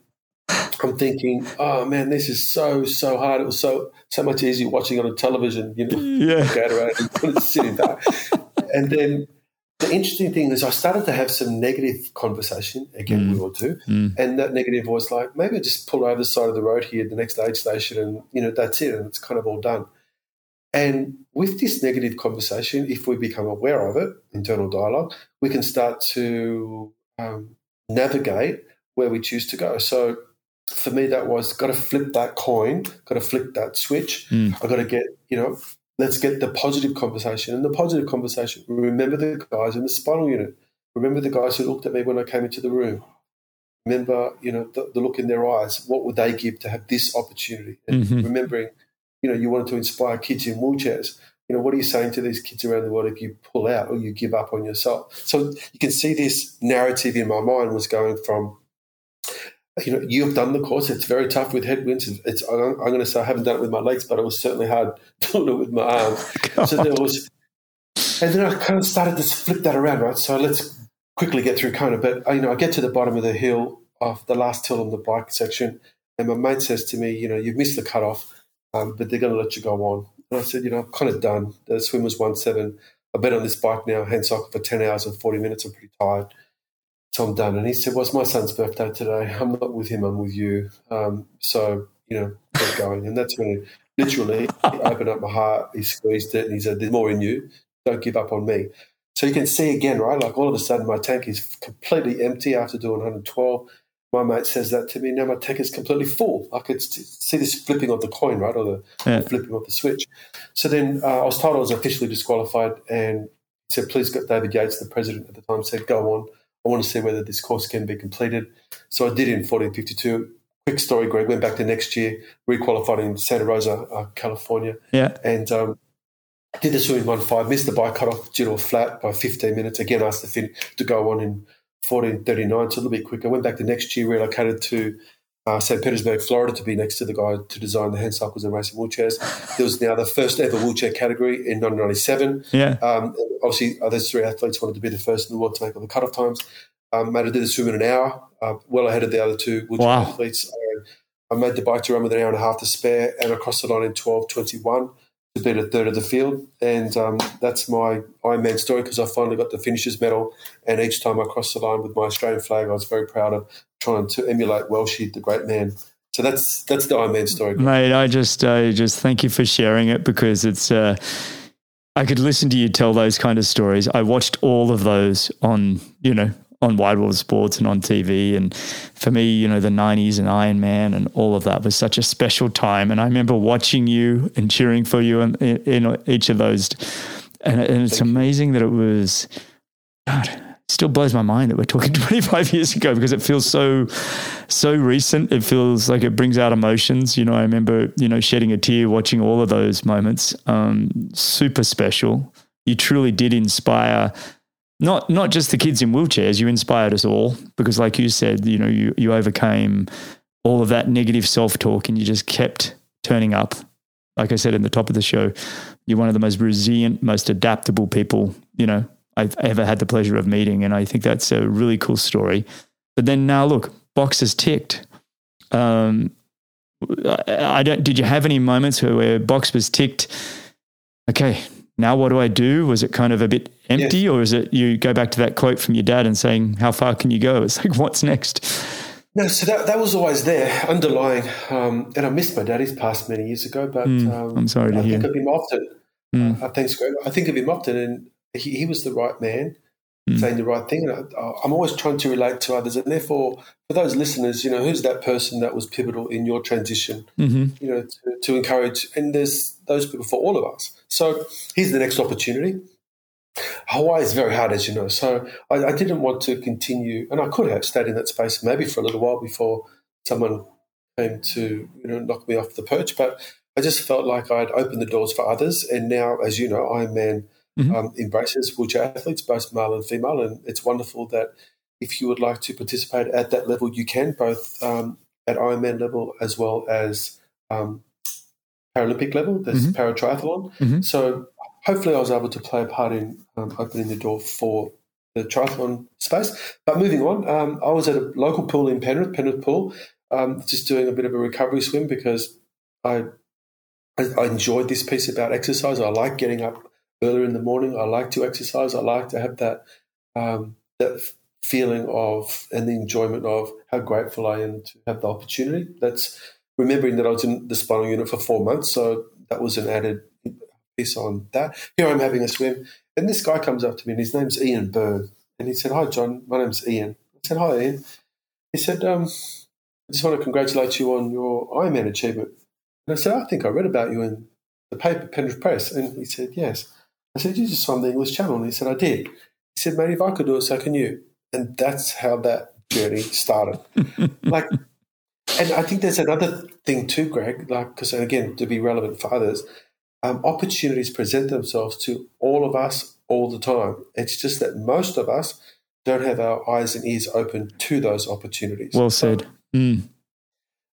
I'm thinking, oh man, this is so so hard. It was so so much easier watching on a television, you know, yeah. [LAUGHS] around and sitting back. and then the interesting thing is I started to have some negative conversation. Again, mm. we all do. Mm. And that negative was like, maybe I just pull over the side of the road here, the next aid station, and you know, that's it, and it's kind of all done. And with this negative conversation, if we become aware of it, internal dialogue, we can start to um, navigate where we choose to go. So for me, that was got to flip that coin, got to flip that switch. Mm. I got to get, you know, let's get the positive conversation. And the positive conversation, remember the guys in the spinal unit. Remember the guys who looked at me when I came into the room. Remember, you know, the, the look in their eyes. What would they give to have this opportunity? And mm-hmm. remembering, you know, you wanted to inspire kids in wheelchairs. You know, what are you saying to these kids around the world if you pull out or you give up on yourself? So you can see this narrative in my mind was going from you know, you've done the course. It's very tough with headwinds. It's I'm going to say I haven't done it with my legs, but it was certainly hard [LAUGHS] doing it with my arms. [LAUGHS] so there was, and then I kind of started to flip that around, right? So let's quickly get through Kona. But you know, I get to the bottom of the hill of the last hill on the bike section, and my mate says to me, you know, you've missed the cutoff, um, but they're going to let you go on. And I said, you know, I'm kind of done. The swim was one seven. I've been on this bike now, hand cycle for ten hours and forty minutes. I'm pretty tired. So I'm done. And he said, Well, it's my son's birthday today. I'm not with him, I'm with you. Um, so, you know, get going. And that's when he literally he opened up my heart, he squeezed it, and he said, There's more in you. Don't give up on me. So you can see again, right? Like all of a sudden, my tank is completely empty after doing 112. My mate says that to me. Now my tank is completely full. I could see this flipping of the coin, right, or the, yeah. the flipping of the switch. So then uh, I was told I was officially disqualified, and he said, "Please, got David Yates, the president at the time, said, go on." I want to see whether this course can be completed. So I did in 1452. Quick story, Greg. Went back the next year, requalified in Santa Rosa, uh, California. Yeah. And um, did the swimming one five, missed the bike cutoff due to a flat by 15 minutes. Again, asked the fin to go on in 1439, so a little bit quicker. Went back the next year, relocated to uh, St. Petersburg, Florida, to be next to the guy to design the hand cycles and racing wheelchairs. There was now the first ever wheelchair category in 1997. Yeah. Um, obviously, uh, those three athletes wanted to be the first in the world to make all the cutoff times. Um, made I did a swim in an hour, uh, well ahead of the other two wheelchair wow. athletes. I, I made the bike to run with an hour and a half to spare, and I crossed the line in 12.21 to beat a third of the field. And um, that's my Ironman story because I finally got the finishers medal. And each time I crossed the line with my Australian flag, I was very proud of trying to emulate Welchy, the great man. So that's that's the Ironman story, mate. I just I just thank you for sharing it because it's. Uh, I could listen to you tell those kind of stories. I watched all of those on you know on Wide World Sports and on TV. And for me, you know, the 90s and Iron Man and all of that was such a special time. And I remember watching you and cheering for you in, in each of those. And, and it's amazing that it was, God, it still blows my mind that we're talking [LAUGHS] 25 years ago because it feels so, so recent. It feels like it brings out emotions. You know, I remember, you know, shedding a tear watching all of those moments. Um, super special. You truly did inspire not not just the kids in wheelchairs. You inspired us all because, like you said, you know, you you overcame all of that negative self talk and you just kept turning up. Like I said in the top of the show, you're one of the most resilient, most adaptable people you know I've ever had the pleasure of meeting, and I think that's a really cool story. But then now, look, box boxes ticked. Um, I don't. Did you have any moments where, where box was ticked? Okay, now what do I do? Was it kind of a bit empty, yes. or is it you go back to that quote from your dad and saying, "How far can you go?" [LAUGHS] It's like, what's next? No, so that, that was always there, underlying. Um, and I missed my daddy's past many years ago, but mm, um, I'm sorry to I hear. Think of him often. Mm. Uh, thanks, Greg. I think of him often, and he, he was the right man mm. saying the right thing. And I, am always trying to relate to others, and therefore, for those listeners, you know, who's that person that was pivotal in your transition? Mm-hmm. You know, to, to encourage, and there's those people for all of us. So here's the next opportunity. Hawaii is very hard, as you know. So I, I, didn't want to continue, and I could have stayed in that space maybe for a little while before someone came to you know knock me off the perch. But I just felt like I'd opened the doors for others, and now, as you know, Ironman mm-hmm. um, embraces wheelchair athletes, both male and female, and it's wonderful that if you would like to participate at that level, you can both um, at Ironman level as well as um, Paralympic level. There's mm-hmm. para triathlon. Mm-hmm. So hopefully, I was able to play a part in um, opening the door for the triathlon space. But moving on, um, I was at a local pool in Penrith, Penrith Pool, um, just doing a bit of a recovery swim because I, I, enjoyed this piece about exercise. I like getting up earlier in the morning. I like to exercise. I like to have that um, that feeling of and the enjoyment of how grateful I am to have the opportunity. That's remembering that I was in the spinal unit for four months, so that was an added piece on that. Here I'm having a swim, and this guy comes up to me, and his name's Ian Byrne, and he said, "Hi, John. My name's Ian." I said, "Hi, Ian." He said, um, "I just want to congratulate you on your Ironman achievement." And I said, "I think I read about you in the paper, Penrith Press." And he said, "Yes." I said, "You just swam the English Channel," and he said, "I did." He said, "Mate, if I could do it, so can you." And that's how that journey started. [LAUGHS] like and I think there's another thing too, Greg, like, because again, to be relevant for others, um, opportunities present themselves to all of us all the time. It's just that most of us don't have our eyes and ears open to those opportunities. Well said. Mm.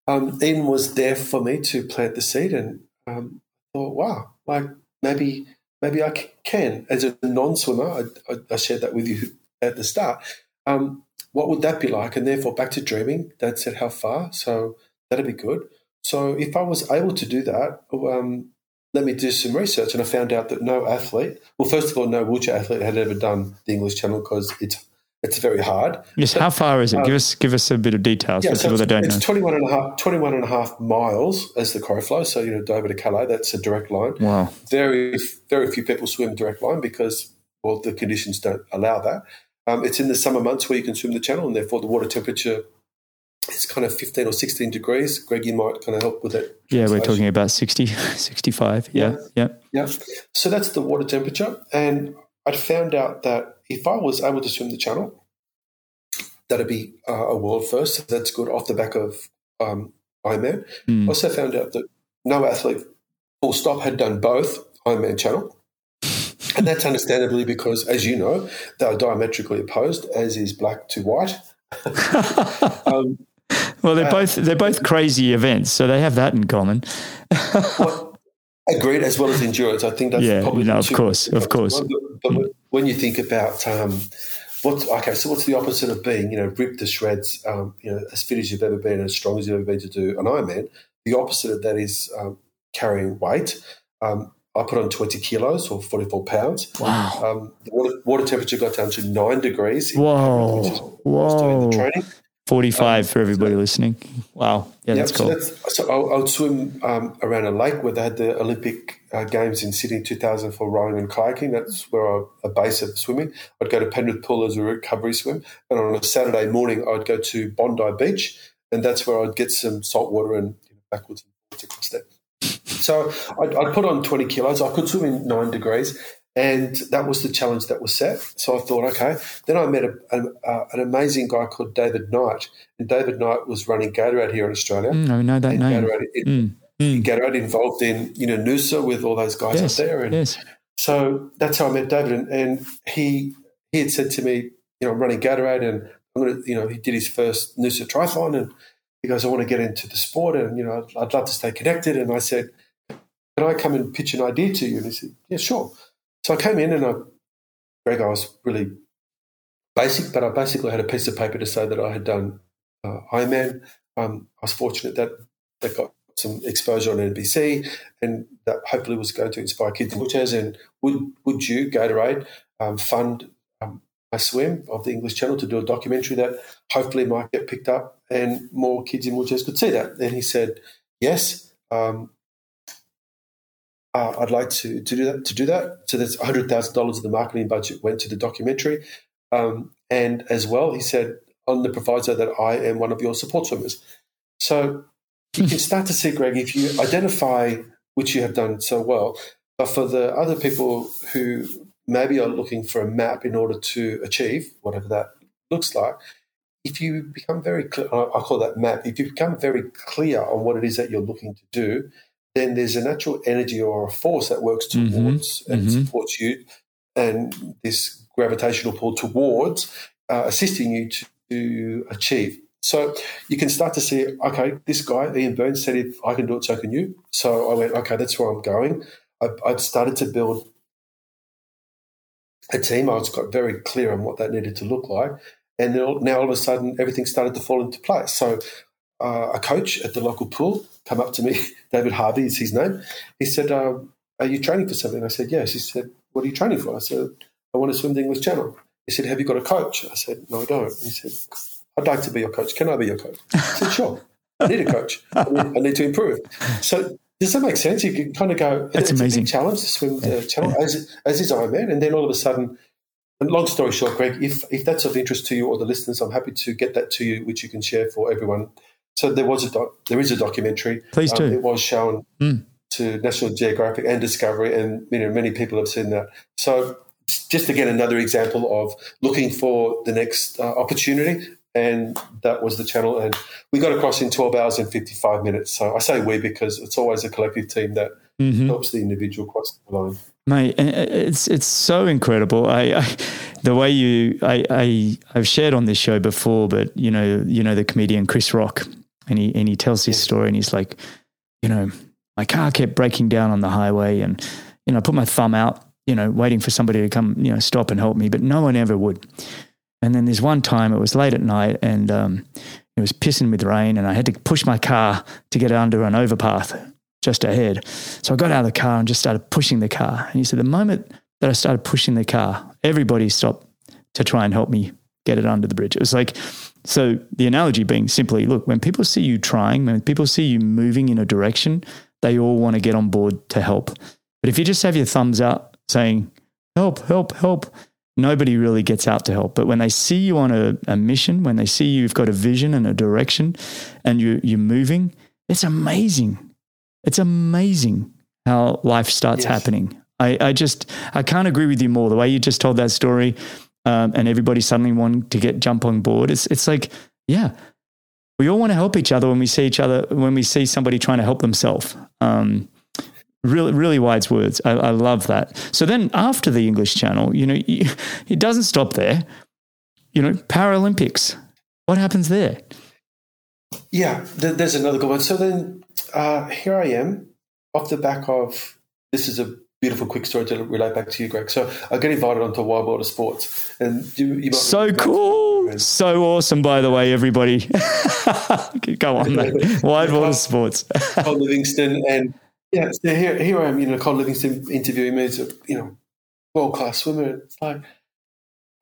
Um, Ian was there for me to plant the seed, and um, thought, wow, like maybe maybe I can. As a non-swimmer, I, I, I shared that with you at the start. Um, what would that be like? And therefore, back to dreaming. Dad said, how far? So that'd be good. So if I was able to do that, um, let me do some research. And I found out that no athlete, well, first of all, no wheelchair athlete had ever done the English Channel because it's it's very hard. Yes. But, how far is it? give us give us a bit of details yeah, for so people that don't it's know. 21 and, a half, 21 and a half miles as the crow flows. So, you know, Dover to Calais, that's a direct line. Wow. Very, very few people swim direct line because, well, the conditions don't allow that. Um, it's in the summer months where you can swim the channel, and therefore the water temperature is kind of 15 or 16 degrees. Greg, you might kind of help with it. Yeah, we're talking about 60, [LAUGHS] 65. Yeah, yeah. Yeah. So that's the water temperature. And I found out that if I was able to swim the channel, that'd be uh, a world first. That's good off the back of um, Ironman. Mm. Also found out that no athlete, full stop, had done both Ironman channel. [LAUGHS] And that's understandably because, as you know, they are diametrically opposed, as is black to white. [LAUGHS] um, well, they're uh, both they're both crazy events, so they have that in common. well, agreed, as well as endurance. I think that's yeah, probably no, of course, of course. But, but when you think about um, what's okay, so what's the opposite of being you know ripped to shreds, um, you know, as fit as you've ever been, as strong as you've ever been to do an Ironman? The opposite of that is um, carrying weight. Um, I put on 20 kilos or 44 pounds. Wow. Um, the water, water, temperature got down to nine degrees. Whoa. Whoa. training. 45 um, for everybody listening. Wow. Yeah, that's cool. So, that's, so I, would swim um, around a lake where they had the Olympic uh, Games in Sydney 2000 for rowing and kayaking. That's where I, a base of swimming. I'd go to Penrith Pool as a recovery swim. And on a Saturday morning, I'd go to Bondi Beach. And that's where I'd get some salt water and you know, backwards and forwards across there. So I'd, I'd, put on 20 kilos. I could swim in nine degrees. And that was the challenge that was set. So I thought, okay. Then I met a, a, uh, an amazing guy called David Knight. And David Knight was running Gatorade here in Australia. Mm, I know that and name. Gatorade, mm, mm. Gatorade involved in, you know, Noosa with all those guys yes, up there. And yes. so that's how I met David. And, and he he had said to me, you know, I'm running Gatorade and I'm going to, you know, he did his first Noosa triathlon and he goes, I want to get into the sport and, you know, I'd, I'd love to stay connected. And I said, can I come and pitch an idea to you? And he said, yeah, sure. So I came in and I, Greg, I was really basic, but I basically had a piece of paper to say that I had done uh, Ironman. Um, I was fortunate that that got some exposure on NBC, and that hopefully was going to inspire kids in wheelchairs. And would would you Gatorade um, fund um, my swim of the English Channel to do a documentary that hopefully might get picked up and more kids in wheelchairs could see that? And he said yes. Um, uh, I'd like to, to do that. To do that, so that's hundred thousand dollars of the marketing budget went to the documentary, um, and as well, he said on the proviso that I am one of your support swimmers. So you can start to see, Greg, if you identify which you have done so well, but for the other people who maybe are looking for a map in order to achieve whatever that looks like, if you become very clear, I call that map. If you become very clear on what it is that you're looking to do, then there's a natural energy or a force that works mm-hmm. towards mm-hmm. and mm-hmm. supports you, and this gravitational pull towards uh, assisting you to, to, achieve. So you can start to see, okay, this guy, Ian Burns, said if I can do it, so can you. So I went, okay, that's where I'm going. I, I'd started to build a team. I was got very clear on what that needed to look like. And now all of a sudden, everything started to fall into place. So uh, a coach at the local pool come up to me, [LAUGHS] David Harvey is his name. He said, um, Are you training for something? I said, Yes. He said, What are you training for? I said, I want to swim the English Channel. He said, Have you got a coach? I said, No, I don't. He said, I'd like to be your coach. Can I be your coach? I said, Sure. I need a coach. I need, I need to improve. So does that make sense? You can kind of go. That's it's amazing. A big challenge to swim the channel, as as is Ironman, and then all of a sudden. And long story short, Greg, if if that's of interest to you or the listeners, I'm happy to get that to you, which you can share for everyone. So there was a doc, there is a documentary. Please do. Um, it was shown Mm. to National Geographic and Discovery, and you know many people have seen that. So just again another example of looking for the next uh, opportunity, and that was the channel. And we got across in 12 hours and 55 minutes. So I say we because it's always a collective team that Mhm. helps the individual cross the line. Mate, it's it's so incredible. I, I the way you I, I I've shared on this show before, but you know you know the comedian Chris Rock, and he and he tells this story, and he's like, you know, my car kept breaking down on the highway, and you know I put my thumb out, you know, waiting for somebody to come, you know, stop and help me, but no one ever would. And then there's one time it was late at night, and um, it was pissing with rain, and I had to push my car to get under an overpath just ahead. So I got out of the car and just started pushing the car. And he said, the moment that I started pushing the car, everybody stopped to try and help me get it under the bridge. It was like, so the analogy being simply, look, when people see you trying, when people see you moving in a direction, they all want to get on board to help. But if you just have your thumbs out saying, help, help, help, nobody really gets out to help. But when they see you on a, a mission, when they see you've got a vision and a direction and you, you're moving, it's amazing. It's amazing how life starts Yes. happening. I, I just, I can't agree with you more. The way you just told that story um, and everybody suddenly wanting to get jump on board, it's, it's like, yeah, we all want to help each other when we see each other, when we see somebody trying to help themselves. Um, really, really wise words. I, I love that. So then after the English Channel, you know, [LAUGHS] it doesn't stop there. You know, Paralympics. What happens there? Yeah, th- there's another good one. So then uh, here I am off the back of this is a beautiful quick story to relate back to you, Greg. So I get invited onto Wide World Sports, and you, you might So cool. So awesome, by the way, everybody. [LAUGHS] Go on, mate. [LAUGHS] Wide World Sports. [LAUGHS] Col Livingston, and yeah, so here here I am, you know, Col Livingston interviewing me as a you know world class swimmer. It's like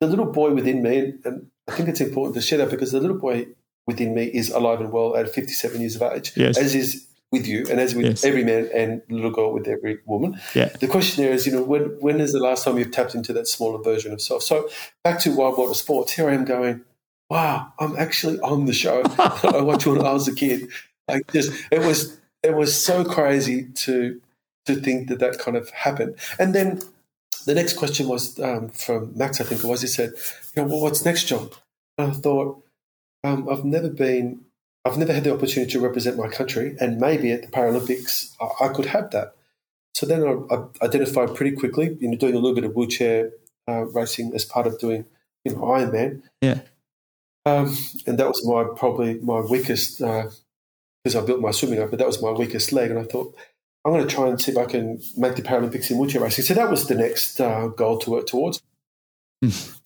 the little boy within me, and, and I think it's important to share that because the little boy within me is alive and well at 57 years of age, Yes. as is with you, and as with Yes. every man and little girl with every woman. Yeah. The question there is, you know, when when is the last time you've tapped into that smaller version of self? So back to Wide World Sports, here I am going, wow, I'm actually on the show [LAUGHS] I watched when I was a kid. Like just it was it was so crazy to to think that that kind of happened. And then the next question was um, from Max, I think it was. He said, you know, well, what's next, John? And I thought, um, I've never been, I've never had the opportunity to represent my country, and maybe at the Paralympics I, I could have that. So then I, I identified pretty quickly, you know, doing a little bit of wheelchair uh, racing as part of doing, you know, Ironman. Yeah. Um, and that was my probably my weakest because I built my swimming up, but that was my weakest leg. And I thought I'm going to try and see if I can make the Paralympics in wheelchair racing. So that was the next uh, goal to work towards.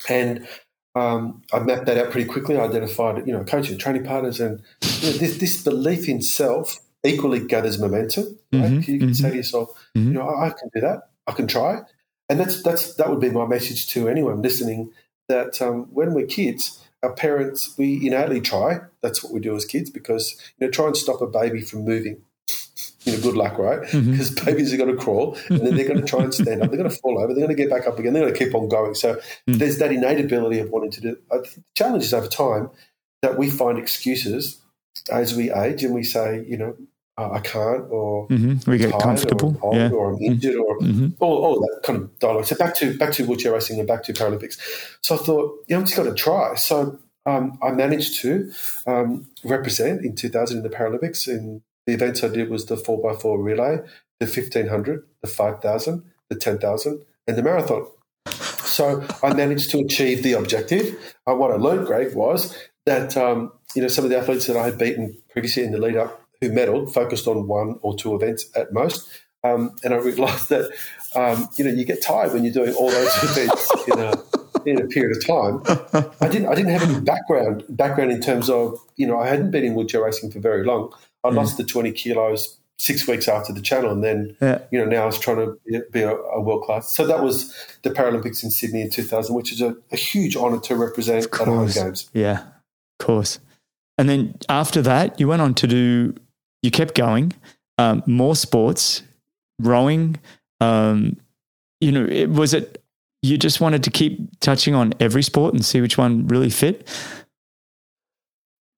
and um, I mapped that out pretty quickly. I identified, you know, coaching, training partners, and you know, this, this belief in self equally gathers momentum. Right? Mhm, you can mhm. say to yourself, Mhm. you know, I, I can do that. I can try. And that's that's that would be my message to anyone listening. That um, when we're kids, our parents we innately try. That's what we do as kids because you know try and stop a baby from moving. You know, good luck, right? [LAUGHS] Because babies are going to crawl and then they're going to try and stand up. They're going to fall over. They're going to get back up again. They're going to keep on going. So Mm. there's that innate ability of wanting to do. Think the challenge is over time that we find excuses as we age and we say, you know, uh, I can't or hmm We get tired comfortable. or, Yeah. or I'm injured or hmm all, all that kind of dialogue. So back to back to wheelchair racing and back to Paralympics. So I thought, yeah, I'm just going to try. So um, I managed to um, represent in 2000 in the Paralympics. And the events I did was the 4x4 relay, the 1500, the 5000, the 10,000, and the marathon. So I managed to achieve the objective. Uh, what I learned, Greg, was that um, you know some of the athletes that I had beaten previously in the lead up who medalled focused on one or two events at most, um, and I realised that um, you know you get tired when you're doing all those [LAUGHS] events in a in a period of time. I didn't I didn't have any background background in terms of you know I hadn't been in wheelchair racing for very long. I lost the 20 kilos six weeks after the channel, and then Yeah. you know now I was trying to be- be a, a world class. So that was the Paralympics in Sydney in 2000, which is a, a huge honour to represent at home games. Yeah, of course. And then after that, you went on to do, you kept going, um, more sports, rowing. Um, you know, it, was it, you just wanted to keep touching on every sport and see which one really fit?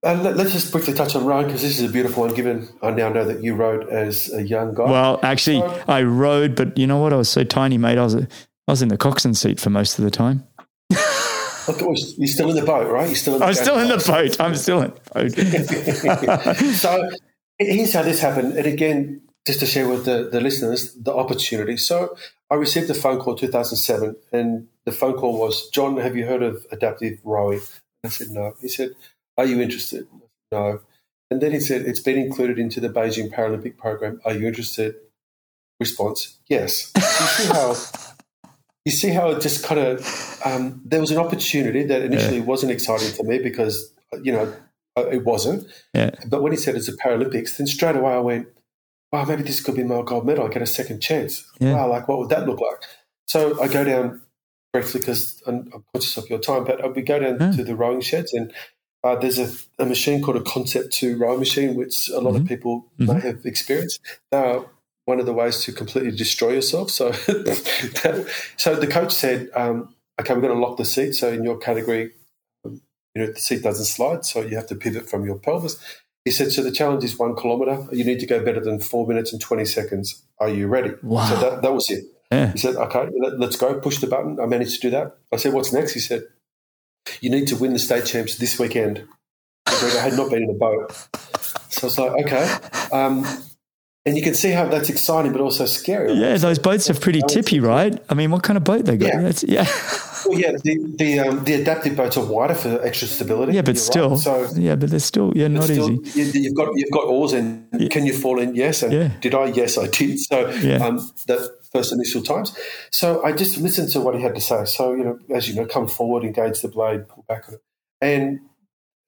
Uh, let, us just briefly touch on rowing because this is a beautiful one. Given I now know that you rowed as a young guy. Well, actually, So- I rowed, but you know what? I was so tiny, mate. I was, I was in the coxswain seat for most of the time. [LAUGHS] You're still in the boat, right? You're still in the I'm still in the boat. boat. I'm still in the boat. [LAUGHS] so here's how this happened. And again, just to share with the, the listeners the opportunity. So I received a phone call 2007, and the phone call was, John, have you heard of adaptive rowing? I said, no. He said, are you interested? No. And then he said, it's been included into the Beijing Paralympic program. Are you interested? Response, yes. you see how [LAUGHS] you see how it just kind of um, there was an opportunity that initially wasn't exciting to me because you know uh, it wasn't. yeah. But when he said it's the Paralympics, then straight away I went, wow, maybe this could be my gold medal. I get a second chance. Yeah. Wow, like what would that look like? So I go down briefly because I'm, I'm conscious of your time, but we go down Yeah. to the rowing sheds and uh, there's a, a machine called a Concept 2 rowing machine, which a lot of people may have experienced. Are one of the ways to completely destroy yourself. So, [LAUGHS] that, so the coach said, um, okay, we're going to lock the seat. So in your category, um, you know, the seat doesn't slide, so you have to pivot from your pelvis. He said, so the challenge is one kilometer. You need to go better than four minutes and 20 seconds. Are you ready? Wow. So that, that was it. Yeah. He said, okay, let, let's go. Push the button. I managed to do that. I said, what's next? He said, you need to win the state champs this weekend. I had not been in a boat. So I was like, okay. Um, and you can see how that's exciting, but also scary. Yeah, those boats are pretty tippy, right? I mean, what kind of boat they got? Yeah. That's, yeah. Well, yeah, the the, um, the adaptive boats are wider for extra stability. Yeah, but still, right. So yeah, but they're still, yeah, not still, easy. you- You've got you've got oars in. Can you fall in? Yes. And Yeah. did I? Yes, I did. So Yeah. um, that first initial times. So I just listened to what he had to say. So you know, as you know, come forward, engage the blade, pull back on it, and.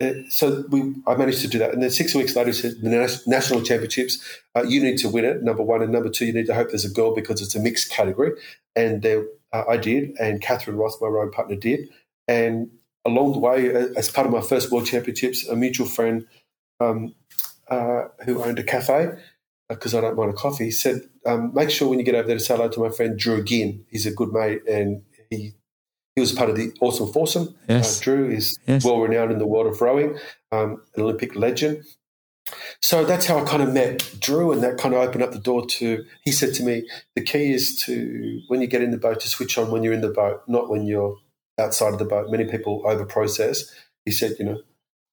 Uh, so we, I managed to do that, and then six weeks later, he said the national championships. Uh, you need to win it. Number one, and number two, you need to hope there's a girl because it's a mixed category. And there, uh, I did, and Kathryn Ross, my rowing partner, did. And along the way, uh, as part of my first World Championships, a mutual friend um, uh, who owned a cafe, because I don't mind a coffee, he said, um, make sure when you get over there to say hello to my friend Drew Ginn. He's a good mate and he he was part of the Awesome Foursome. Yes. Uh, Drew is Yes. well renowned in the world of rowing, um, an Olympic legend. So that's how I kind of met Drew, and that kind of opened up the door to. He said to me, "The key is to when you get in the boat to switch on when you're in the boat, not when you're outside of the boat. Many people over process." He said, "You know,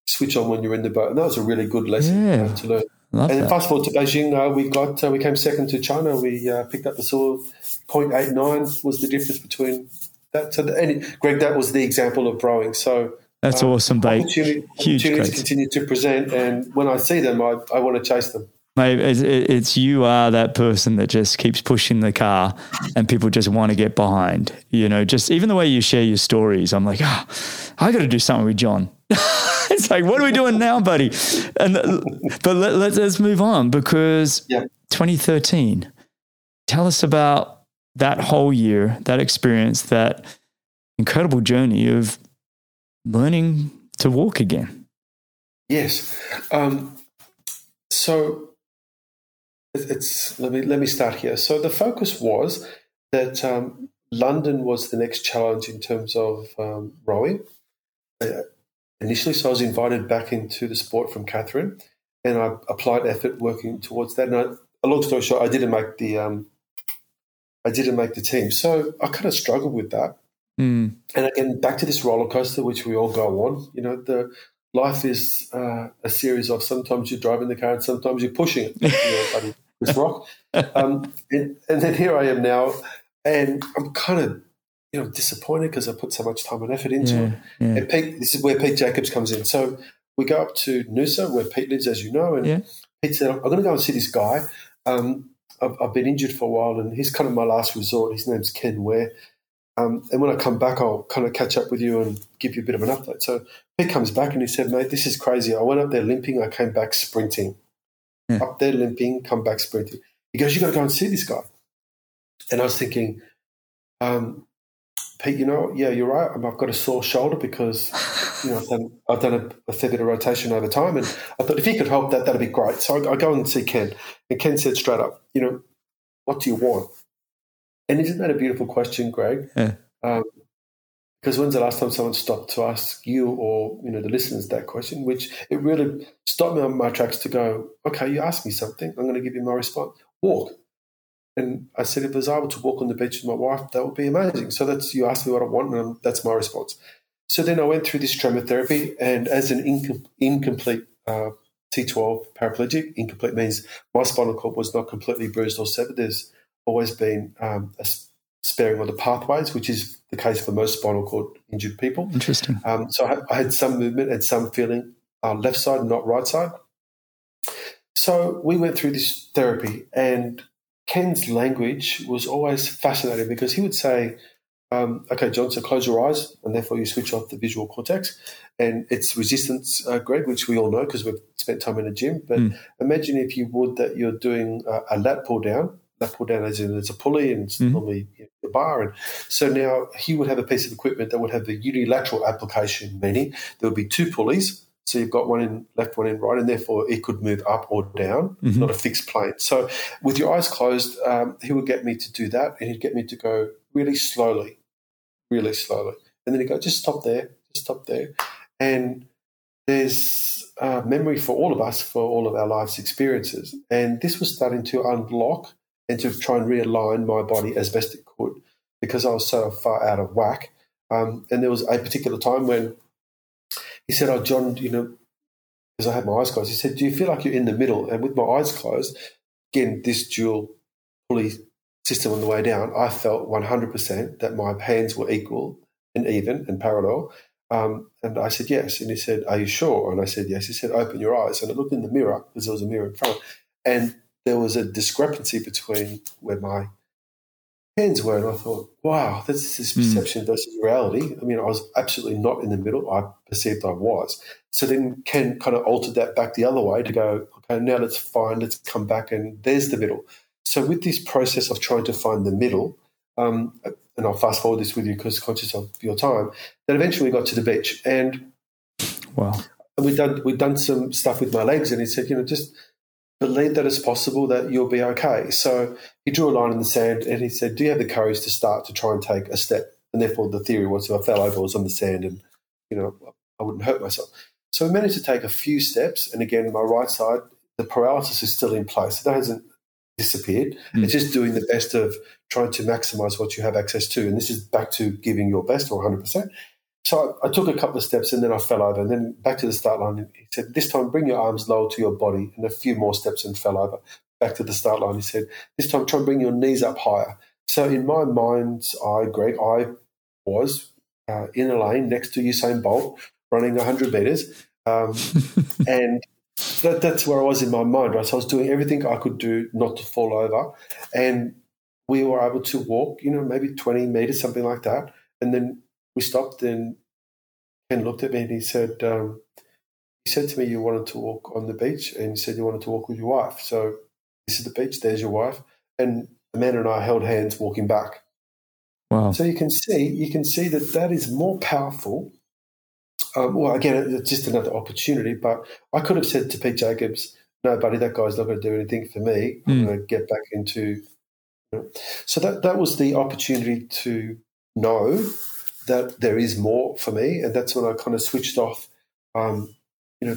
switch on when you're in the boat," and that was a really good lesson Yeah. uh, to learn. Love And then that. fast forward to Beijing, uh, we got uh, we came second to China. We uh, picked up the silver. 0.89 was the difference between that. So, the, and Greg, that was the example of rowing. So That's uh, awesome, mate. opportunity, Huge opportunities grace. continue to present, and when I see them, I, I want to chase them. Mate, it's, it's you are that person that just keeps pushing the car and people just want to get behind. You know, just even the way you share your stories, I'm like, ah, I got to do something with John. [LAUGHS] it's like, what are we doing now, buddy? And but let, let's let's move on because Yeah. 2013. Tell us about that whole year, that experience, that incredible journey of learning to walk again. Yes. Um, so it's let me let me start here. So the focus was that um, London was the next challenge in terms of um, rowing. Uh, initially, so I was invited back into the sport from Kathryn, and I applied effort working towards that. And I, a long story short, I didn't make the um, I didn't make the team, so I kind of struggled with that. Mm, And again, back to this roller coaster, which we all go on. You know, the life is uh, a series of sometimes you're driving the car and sometimes you're pushing it. [LAUGHS] You know, Chris Rock. Um, and, and then here I am now, and I'm kind of you know disappointed because I put so much time and effort into it. yeah, yeah. And Pete, this is where Pete Jacobs comes in. So we go up to Noosa, where Pete lives, as you know, and Yeah. Pete said, "I'm going to go and see this guy. Um, I've, I've been injured for a while, and he's kind of my last resort. His name's Ken Ware." Um, and when I come back, I'll kind of catch up with you and give you a bit of an update. So Pete comes back and he said, Mate, this is crazy. I went up there limping. I came back sprinting. yeah. up there limping, come back sprinting. He goes, "You got to go and see this guy." And I was thinking, um, Pete, you know, yeah, you're right. I've got a sore shoulder because you know I've done, I've done a, a, fair bit of rotation over time, and I thought if he could help, that that'd be great. So I, I go and see Ken, and Ken said straight up, you know, what do you want? And isn't that a beautiful question, Greg? Yeah. Um, because when's the last time someone stopped to ask you or you know the listeners that question? Which it really stopped me on my tracks to go, okay, you asked me something, I'm going to give you my response. Walk. And I said, if I was able to walk on the beach with my wife, that would be amazing. So that's you asked me what I want, and that's my response. So then I went through this trauma therapy, and as an incom- incomplete uh, T12 paraplegic, incomplete means my spinal cord was not completely bruised or severed. There's always been um, a sparing of the pathways, which is the case for most spinal cord injured people. Interesting. Um, so I, I, had some movement and some feeling uh, left side, not right side. So we went through this therapy, and Ken's language was always fascinating because he would say, um, okay, John, so close your eyes, and therefore you switch off the visual cortex. And it's resistance, uh, Greg, which we all know because we've spent time in a gym. But mm. imagine if you would that you're doing a, a lat pull down. Lat pull down as in it's a pulley and it's mm. normally the bar. And so now he would have a piece of equipment that would have the unilateral application, meaning there would be two pulleys so you've got one in left, one in right, and therefore it could move up or down, mm-hmm. not a fixed plane. So with your eyes closed, um, he would get me to do that, and he'd get me to go really slowly, really slowly, and then he'd go, just stop there, just stop there, and there's uh, memory for all of us for all of our life's experiences, and this was starting to unlock and to try and realign my body as best it could because I was so far out of whack. Um, and there was a particular time when he said, "Oh, John, you know," because I had my eyes closed. He said, "Do you feel like you're in the middle?" And with my eyes closed, again, this dual pulley system on the way down, I felt 100% that my hands were equal and even and parallel. Um, and I said, yes. And he said, are you sure? And I said, yes. He said, open your eyes. And I looked in the mirror because there was a mirror in front. And there was a discrepancy between where my hands were. And I thought, wow, this is hmm. perception mm. versus reality. I mean, I was absolutely not in the middle. I perceived I was. So then Ken kind of altered that back the other way to go, okay, now let's find, let's come back and there's the middle. So with this process of trying to find the middle, um, and I'll fast forward this with you because conscious of your time, then eventually we got to the beach and wow. we'd done, we'd done some stuff with my legs and he said, you know, just – believe that it's possible that you'll be okay. So he drew a line in the sand and he said, Do you have the courage to start to try and take a step? And therefore, the theory was if I fell over, I was on the sand and, you know, I wouldn't hurt myself. So we managed to take a few steps. And again, my right side, the paralysis is still in place. That hasn't disappeared. Mm. It's just doing the best of trying to maximize what you have access to. And this is back to giving your best or 100%. So I, I, took a couple of steps and then I fell over. And then back to the start line. He said, This time bring your arms low to your body. And a few more steps and fell over. Back to the start line. He said, This time try and bring your knees up higher. So in my mind's eye, Greg, I was uh, in a lane next to Usain Bolt running 100 meters. Um, [LAUGHS] and that, that's where I was in my mind, right? So I was doing everything I could do not to fall over. And we were able to walk, you know, maybe 20 meters, something like that. And then we stopped and Ken looked at me and he said, um, he said to me, you wanted to walk on the beach and he said you wanted to walk with your wife. So this is the beach, there's your wife. And Amanda and I held hands walking back. Wow. So you can see, you can see that that is more powerful. Um, well, again, it's just another opportunity, but I could have said to Pete Jacobs, no, buddy, that guy's not going to do anything for me. I'm mm. going to get back into. You know. So that, that was the opportunity to know that there is more for me, and that's when I kind of switched off. Um, you know,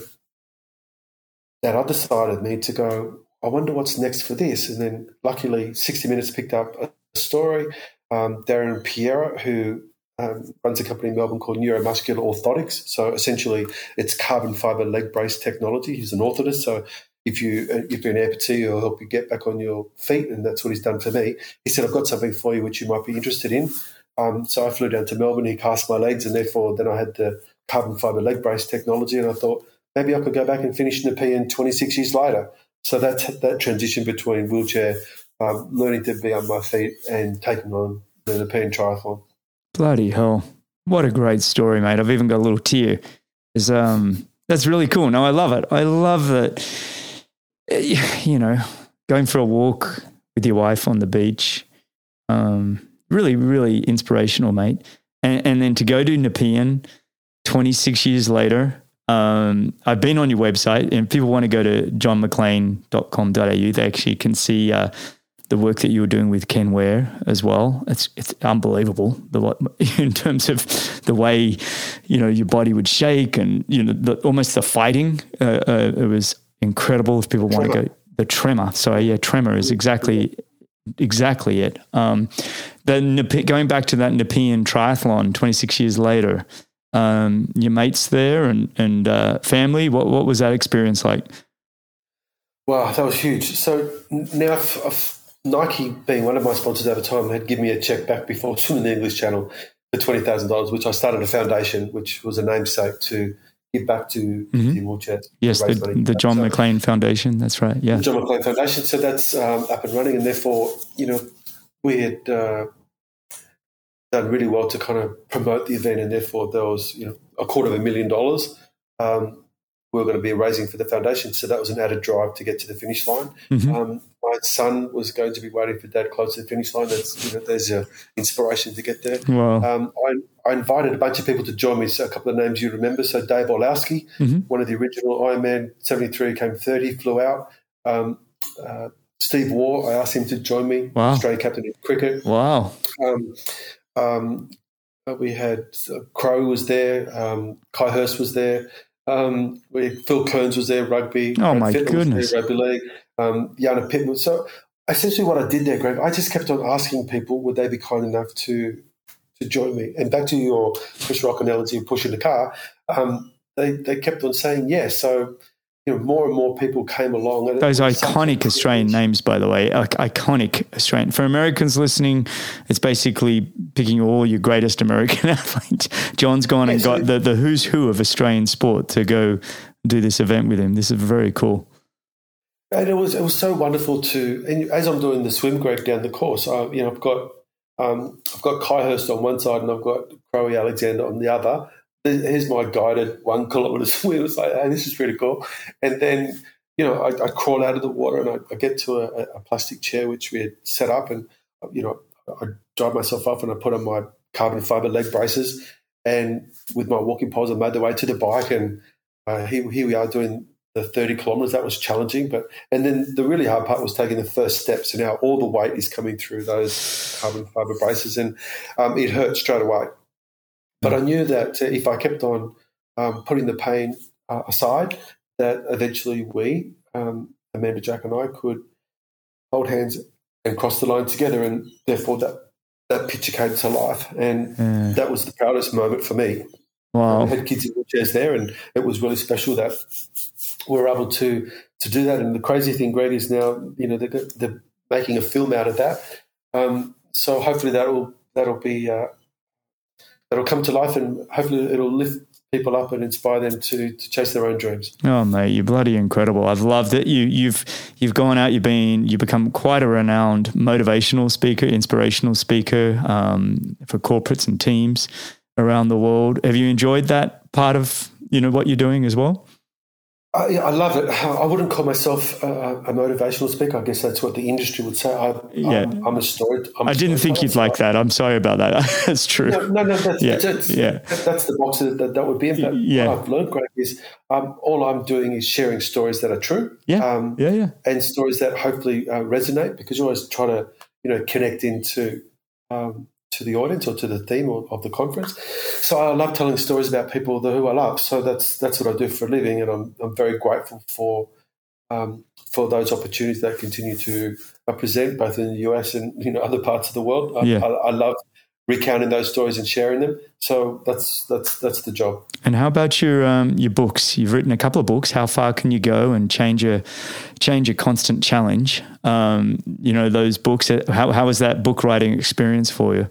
that other side of me to go. I wonder what's next for this, and then luckily, sixty Minutes picked up a story. Um, Darren Piera, who um, runs a company in Melbourne called Neuromuscular Orthotics. So essentially, it's carbon fiber leg brace technology. He's an orthotist, so if you if you're an amputee, he'll help you get back on your feet, and that's what he's done for me. He said, "I've got something for you which you might be interested in." Um, so I flew down to Melbourne. He cast my legs, and therefore then I had the carbon fiber leg brace technology. And I thought maybe I could go back and finish in the Nepean 26 years later. So that's that transition between wheelchair, um, learning to be on my feet, and taking on the Nepean triathlon. Bloody hell! What a great story, mate! I've even got a little tear. Is um, that's really cool. No, I love it. I love that you know, going for a walk with your wife on the beach. Um, really, really inspirational, mate. And, and then to go to Nepean 26 years later, um, I've been on your website, and people want to go to johnmaclean.com.au. They actually can see uh, the work that you were doing with Ken Ware as well. It's it's unbelievable the [LAUGHS] in terms of the way you know your body would shake and you know the, almost the fighting. Uh, uh, it was incredible. If people want to go, the tremor. So yeah, tremor is exactly exactly it. Um, the going back to that Nepean triathlon, 26 years later um, your mates there and and uh, family. What what was that experience like? Wow, that was huge. So now, if, if Nike, being one of my sponsors at the time, had given me a check back before swimming [LAUGHS] the English Channel for twenty thousand dollars, which I started a foundation, which was a namesake to give back to mm-hmm. the wheelchair. Yes, the, the John so, Maclean Foundation. That's right. Yeah, the John Maclean Foundation. So that's um, up and running, and therefore, you know, we had. Uh, done really well to kind of promote the event, and therefore there was you know a quarter of a million dollars um, we were going to be raising for the foundation. So that was an added drive to get to the finish line. Mm-hmm. Um, my son was going to be waiting for dad close to the finish line. That's you know there's a inspiration to get there. Wow. Um, I, I, invited a bunch of people to join me. So a couple of names you remember. So Dave Orlowski, mm-hmm. one of the original Ironman 73, came 30, flew out. Um, uh, Steve Waugh, I asked him to join me, wow. Australian captain in cricket. Wow. Um, um, uh, we had uh, Crow was there, um, Ky Hurst was there, um, we, Phil Kearns was there, rugby. Oh my goodness, there, rugby league. Um, Jana Pittman. So essentially, what I did there, Greg, I just kept on asking people would they be kind enough to to join me. And back to your Chris Rock analogy of pushing the car, um, they they kept on saying yes. So you know, more and more people came along. Those iconic Australian names, by the way, iconic Australian. For Americans listening, it's basically picking all your greatest American [LAUGHS] athletes. John's gone and got the, the who's who of Australian sport to go do this event with him. This is very cool. And it was it was so wonderful to, and as I'm doing the swim, Greg, down the course, I, you know, I've got um, I've got Ky Hurst on one side and I've got Crowe Alexander on the other here's my guided one kilometer [LAUGHS] swim. It's like, hey, this is pretty cool. And then, you know, I, I crawl out of the water and I, I get to a, a, plastic chair which we had set up, and you know, I drive myself up and I put on my carbon fiber leg braces, and with my walking poles, I made the way to the bike, and uh, here, here we are doing the 30 kilometers. That was challenging, but and then the really hard part was taking the first steps, and now all the weight is coming through those carbon fiber braces, and um, it hurt straight away. But I knew that if I kept on um, putting the pain uh, aside, that eventually we, um, Amanda Jack and I, could hold hands and cross the line together, and therefore that that picture came to life, and yeah. that was the proudest moment for me. Wow! I had kids in wheelchairs there, and it was really special that we were able to to do that. And the crazy thing, Greg, is now you know they're, they're making a film out of that. Um, so hopefully that'll that'll be uh, that'll come to life and hopefully it'll lift people up and inspire them to, to chase their own dreams. Oh mate, you're bloody incredible. I've loved it. You you've you've gone out, you've been you become quite a renowned motivational speaker, inspirational speaker um, for corporates and teams around the world. Have you enjoyed that part of you know what you're doing as well? I, I love it. I wouldn't call myself a, a, motivational speaker. I guess that's what the industry would say. I, yeah. I'm, I'm a story. I'm I didn't think you'd like that. I'm sorry about that. [LAUGHS] that's true. No, no, no that's, yeah. That's, yeah. that's the box that, that would be. In yeah. what I've learned, Greg, is um, all I'm doing is sharing stories that are true. Yeah. Um, yeah, yeah. And stories that hopefully uh, resonate because you always try to, you know, connect into um, to the audience or to the theme of, of, the conference. So I love telling stories about people who I love. So that's that's what I do for a living, and I'm I'm very grateful for um, for those opportunities that continue to uh, present both in the US and you know other parts of the world. I, yeah. I, I love recounting those stories and sharing them. So that's that's that's the job. And how about your um, your books? You've written a couple of books. How far can you go and change a change a constant challenge? Um, you know those books. Uh, how how was that book writing experience for you?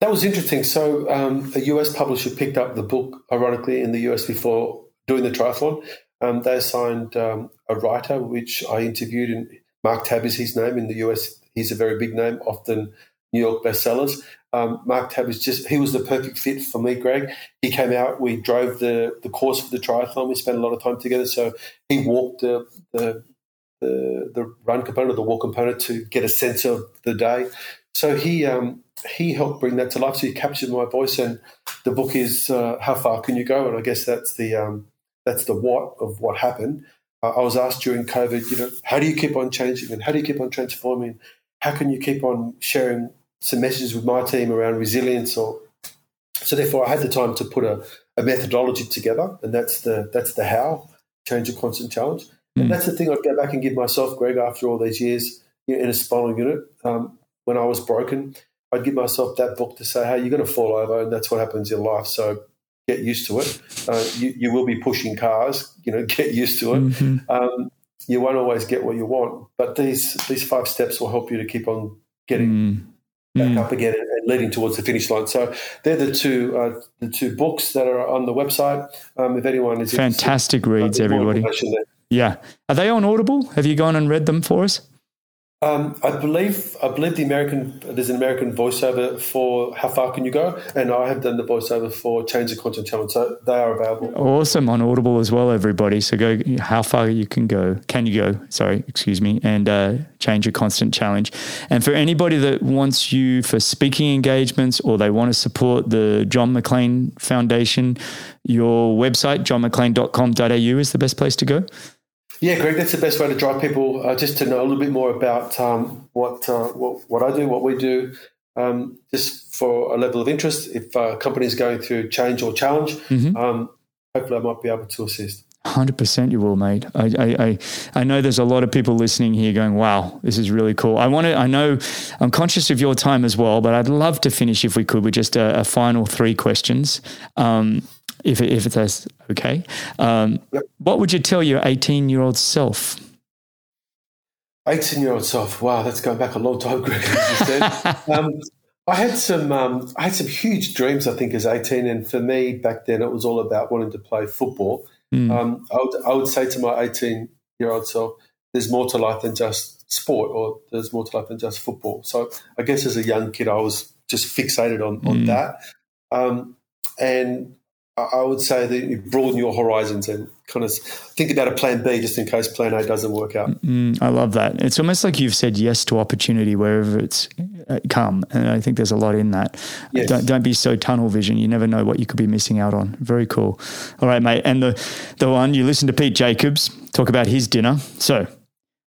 That was interesting. So um, a US publisher picked up the book, ironically, in the US before doing the triathlon. Um, they assigned um, a writer, which I interviewed, and Mark Tabb is his name in the US. He's a very big name, often New York bestsellers. Um, Mark Tabb was just, he was the perfect fit for me, Greg. He came out, we drove the, the course for the triathlon, we spent a lot of time together. So he walked the, the, the the run component, the walk component, to get a sense of the day. So he um, he helped bring that to life. So he captured my voice, and the book is uh, "How Far Can You Go?" And I guess that's the um, that's the what of what happened. Uh, I was asked during COVID, you know, how do you keep on changing and how do you keep on transforming? How can you keep on sharing some messages with my team around resilience? Or so, therefore, I had the time to put a, a methodology together, and that's the that's the how change a constant challenge. Mm. And that's the thing I'd go back and give myself, Greg, after all these years you know, in a spinal unit. Um, when I was broken, I'd give myself that book to say, hey, you're going to fall over, and that's what happens in life. So get used to it. Uh, you, you, will be pushing cars, you know, [LAUGHS] get used to it. Mm-hmm. Um, you won't always get what you want, but these these five steps will help you to keep on getting mm. Back mm. up again and, leading towards the finish line. So they're the two uh, the two books that are on the website. Um, if anyone is fantastic reads, everybody. Yeah, are they on Audible? Have you gone and read them for us? Um, I believe I believe the American there's an American voiceover for How Far Can You Go, and I have done the voiceover for Change the Content Challenge, so they are available. Awesome on Audible as well, everybody. So go How Far You Can Go, Can You Go? Sorry, excuse me, and uh, Change Your Constant Challenge. And for anybody that wants you for speaking engagements or they want to support the John Maclean Foundation, your website johnmaclean.com.au is the best place to go. Yeah, Greg, that's the best way to drive people uh, just to know a little bit more about um, what, uh, what, what I do, what we do, um, just for a level of interest. If a company is going through change or challenge, mm-hmm. um, hopefully I might be able to assist. Hundred percent, you will, mate. I, I, I, I know there's a lot of people listening here going, "Wow, this is really cool." I want to. I know I'm conscious of your time as well, but I'd love to finish if we could with just a, a final three questions. Um, if it, if it's okay. Um, yep. What would you tell your 18 year old self? 18 year old self. Wow, that's going back a long time, [LAUGHS] Greg. [LAUGHS] um, I had some, um, I had some huge dreams. I think as 18, and for me back then, it was all about wanting to play football. Mm. I, would, I would say to my 18 year old self, "There's more to life than just sport, or there's more to life than just football." So I guess as a young kid, I was just fixated on on mm. that. Um, and I would say that you broaden your horizons and kind of think about a plan B just in case plan A doesn't work out. Mm, I love that. It's almost like you've said yes to opportunity wherever it's uh, come. And I think there's a lot in that. Yes. Don't, don't be so tunnel vision. You never know what you could be missing out on. Very cool. All right, mate. And the, the one you listen to Pete Jacobs talk about his dinner. So,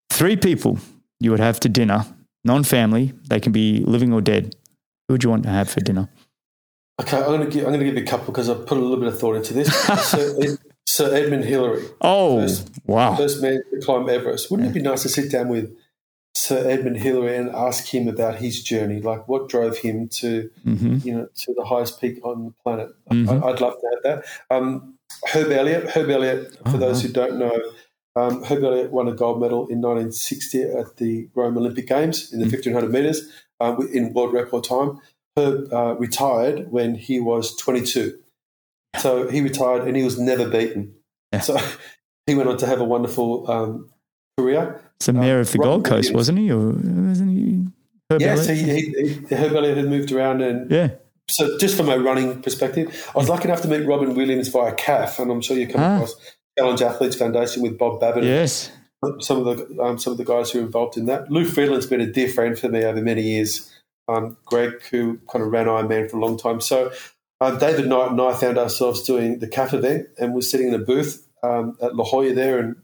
three people you would have to dinner, non family, they can be living or dead. Who would you want to have for dinner? Okay, I'm going to give, I'm going to give you a couple because I put a little bit of thought into this. Sir, [LAUGHS] Ed, Sir, Edmund Hillary. Oh, first, wow! First man to climb Everest. Wouldn't yeah. it be nice to sit down with Sir Edmund Hillary and ask him about his journey, like what drove him to, mm-hmm. you know, to the highest peak on the planet? Mm-hmm. I, would love to have that. Um, Herb Elliott. Herb Elliott. For oh, those who don't know, um, Herb Elliott won a gold medal in 1960 at the Rome Olympic Games in the mm-hmm. 1500 meters um, in world record time. Herb uh, retired when he was 22. So he retired and he was never beaten. Yeah. So he went on to have a wonderful um, career. The mayor of the Gold Coast, wasn't he? Or wasn't he? Herb yeah, so he, he, he, Herb Elliott had moved around and yeah. So just from a running perspective, I was lucky enough to meet Robin Williams via CAF, and I'm sure you come ah. across Challenge Athletes Foundation with Bob Babbitt. Yes, some of the um, some of the guys who are involved in that. Lou Friedland's been a dear friend for me over many years um, Greg, who kind of ran Ironman for a long time. So uh, David Knight and I found ourselves doing the CAF event and we're sitting in a booth um, at La Jolla there and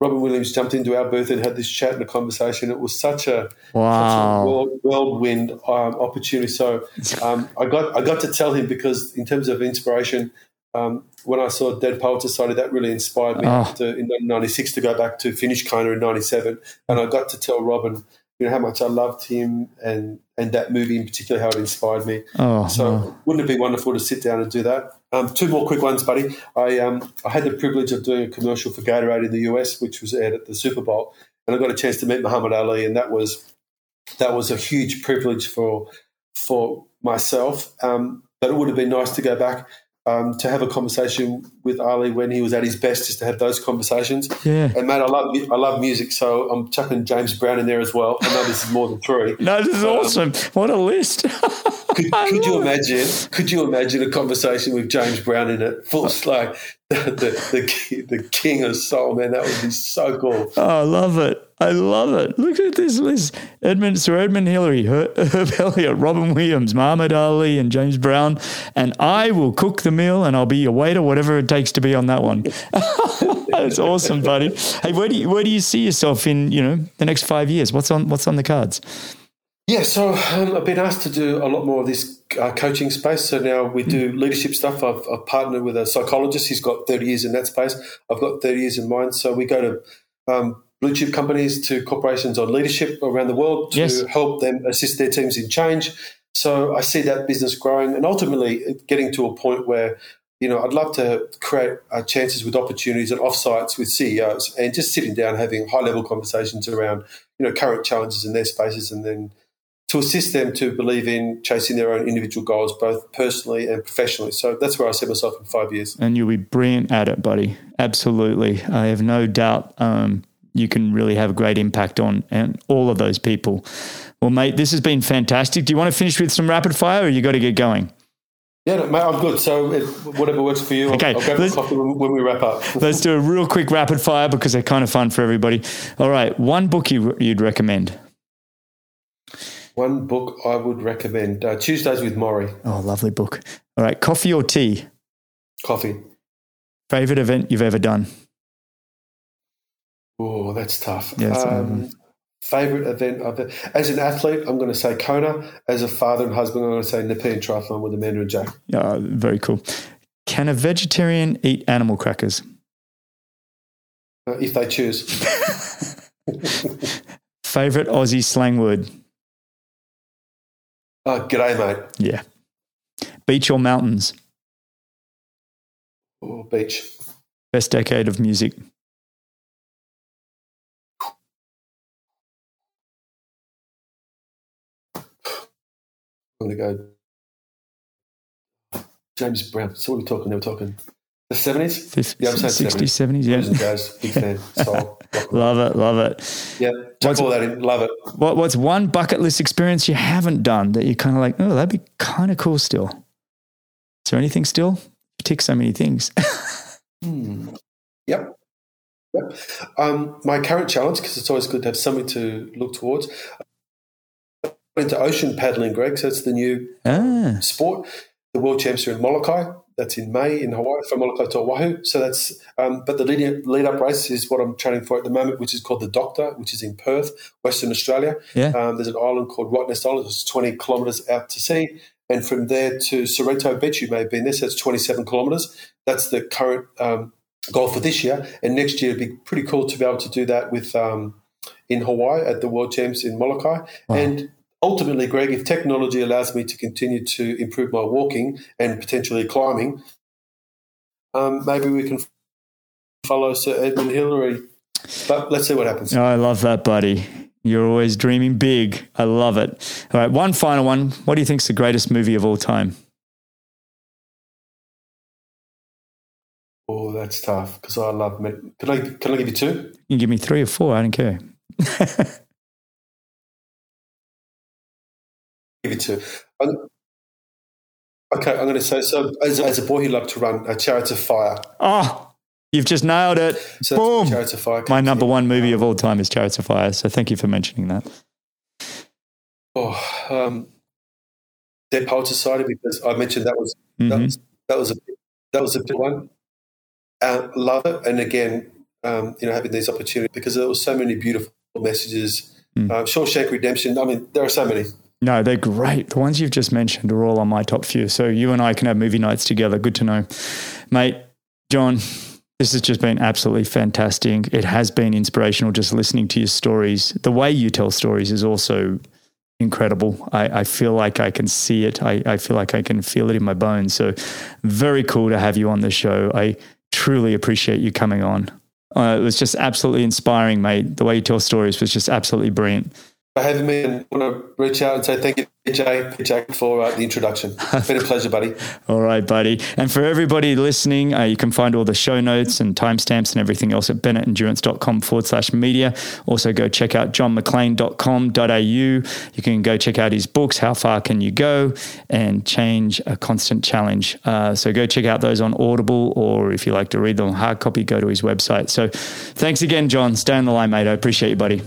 Robin Williams jumped into our booth and had this chat and a conversation. It was such a, wow. such a whirlwind um, opportunity. So um, I got I got to tell him because in terms of inspiration, um, when I saw Dead Poets Society, that really inspired me oh. to, in '96 to go back to finish Kona in '97, and I got to tell Robin you know how much I loved him and and that movie in particular, how it inspired me. Oh, so wouldn't it be wonderful to sit down and do that? Um, two more quick ones, buddy. I um, I had the privilege of doing a commercial for Gatorade in the US, which was aired at the Super Bowl, and I got a chance to meet Muhammad Ali, and that was that was a huge privilege for for myself. Um, but it would have been nice to go back um, to have a conversation with Ali when he was at his best, just to have those conversations. Yeah. And mate, I love I love music, so I'm chucking James Brown in there as well. I know this is more than three. [LAUGHS] no, this is um, awesome. What a list! [LAUGHS] could, could you imagine? Could you imagine a conversation with James Brown in it? Full like [LAUGHS] the, the, the, the king of soul, man. That would be so cool. Oh, I love it. I love it. Look at this list: Edmund, Sir Edmund Hillary, [LAUGHS] Herb Elliott, Robin Williams, Muhammad Ali, and James Brown. And I will cook the meal, and I'll be your waiter, whatever it takes to be on that one. [LAUGHS] That's awesome, buddy. Hey, where do you where do you see yourself in you know the next five years? What's on what's on the cards? Yeah, so um, I've been asked to do a lot more of this uh, coaching space. So now we do leadership stuff. I've, I've, partnered with a psychologist. He's got 30 years in that space. I've got 30 years in mine. So we go to um, blue chip companies, to corporations on leadership around the world to yes. help them assist their teams in change. So I see that business growing and ultimately getting to a point where you know, I'd love to create uh, chances with opportunities and offsites with CEOs and just sitting down having high level conversations around, you know, current challenges in their spaces and then to assist them to believe in chasing their own individual goals, both personally and professionally. So that's where I see myself in five years. And you'll be brilliant at it, buddy. Absolutely. I have no doubt um, you can really have a great impact on and all of those people. Well, mate, this has been fantastic. Do you want to finish with some rapid fire or you got to get going? Yeah, no, mate, I'm good. So whatever works for you, okay. I'll, I'll a coffee when, we wrap up. [LAUGHS] let's do a real quick rapid fire because they're kind of fun for everybody. All right, one book you, you'd recommend. One book I would recommend uh, Tuesdays with Morrie. Oh, lovely book. All right, coffee or tea? Coffee. Favorite event you've ever done? Oh, that's tough. Yes. Um, favorite event as an athlete, I'm going to say Kona. As a father and husband, I'm going to say Nepean Triathlon with Amanda and Jack. Yeah, very cool. Can a vegetarian eat animal crackers? Uh, if they choose. [LAUGHS] favorite Aussie slang word? Oh, g'day, mate. Yeah. Beach or mountains? Oh, beach. Best decade of music? I'm going to go James Brown. So we're we talking? They were talking the 70s? yeah, I'm saying 60s, 70s, yeah. Jazz, big fan. [LAUGHS] Soul, love it, love it. Yeah, what's, all that in, love it. What, what's one bucket list experience you haven't done that you're kind of like, oh, that'd be kind of cool still? Is there anything still? You tick so many things. [LAUGHS] hmm. Yep. Yep. Um, my current challenge, because it's always good to have something to look towards, into ocean paddling, Greg. So it's the new ah. sport. The world champs are in Molokai. That's in May in Hawaii, from Molokai to Oahu. So that's, um, but the lead, lead up race is what I'm training for at the moment, which is called the Doctor, which is in Perth, Western Australia. Yeah. Um, there's an island called Rottnest Island, it's 20 kilometres out to sea. And from there to Sorrento Beach, you may have been there, so it's 27 kilometres. That's the current um, goal for this year. And next year, it'd be pretty cool to be able to do that with um, in Hawaii at the World Champs in Molokai. Wow. And ultimately, Greg, if technology allows me to continue to improve my walking and potentially climbing, um, maybe we can follow Sir Edmund Hillary. But let's see what happens. Oh, I love that, buddy. You're always dreaming big. I love it. All right, one final one. What do you think is the greatest movie of all time? Oh, that's tough because I love. Can I can I give you two? You can give me three or four. I don't care. [LAUGHS] give it to. Okay, I'm going to say so. As, as a boy, he loved to run a Chariot of Fire. Oh, you've just nailed it! So Boom! Chariots of Fire. My number one movie of all time is Chariots of Fire. So thank you for mentioning that. Oh, um, Dead Poet Society because I mentioned that was mm-hmm. that was that was a that was a big one. Uh, love it, and again, um, you know, having these opportunities because there were so many beautiful messages. Mm. Uh, Shawshank Redemption. I mean, there are so many. No, they're great. The ones you've just mentioned are all on my top few. So you and I can have movie nights together. Good to know. Mate, John, this has just been absolutely fantastic. It has been inspirational just listening to your stories. The way you tell stories is also incredible. I, I feel like I can see it. I, I feel like I can feel it in my bones. So very cool to have you on the show. I truly appreciate you coming on. Uh, it was just absolutely inspiring, mate. The way you tell stories was just absolutely brilliant. For having me and want to reach out and say thank you, PJ, PJ for uh, the introduction. It's been a pleasure, buddy. [LAUGHS] all right, buddy. And for everybody listening, uh, you can find all the show notes and timestamps and everything else at bennettendurance.com forward slash media. Also, go check out johnmaclean.com.au. You can go check out his books, How Far Can You Go? and Change a Constant Challenge. Uh, so go check out those on Audible, or if you like to read them hard copy, go to his website. So thanks again, John. Stay on the line, mate. I appreciate you, buddy.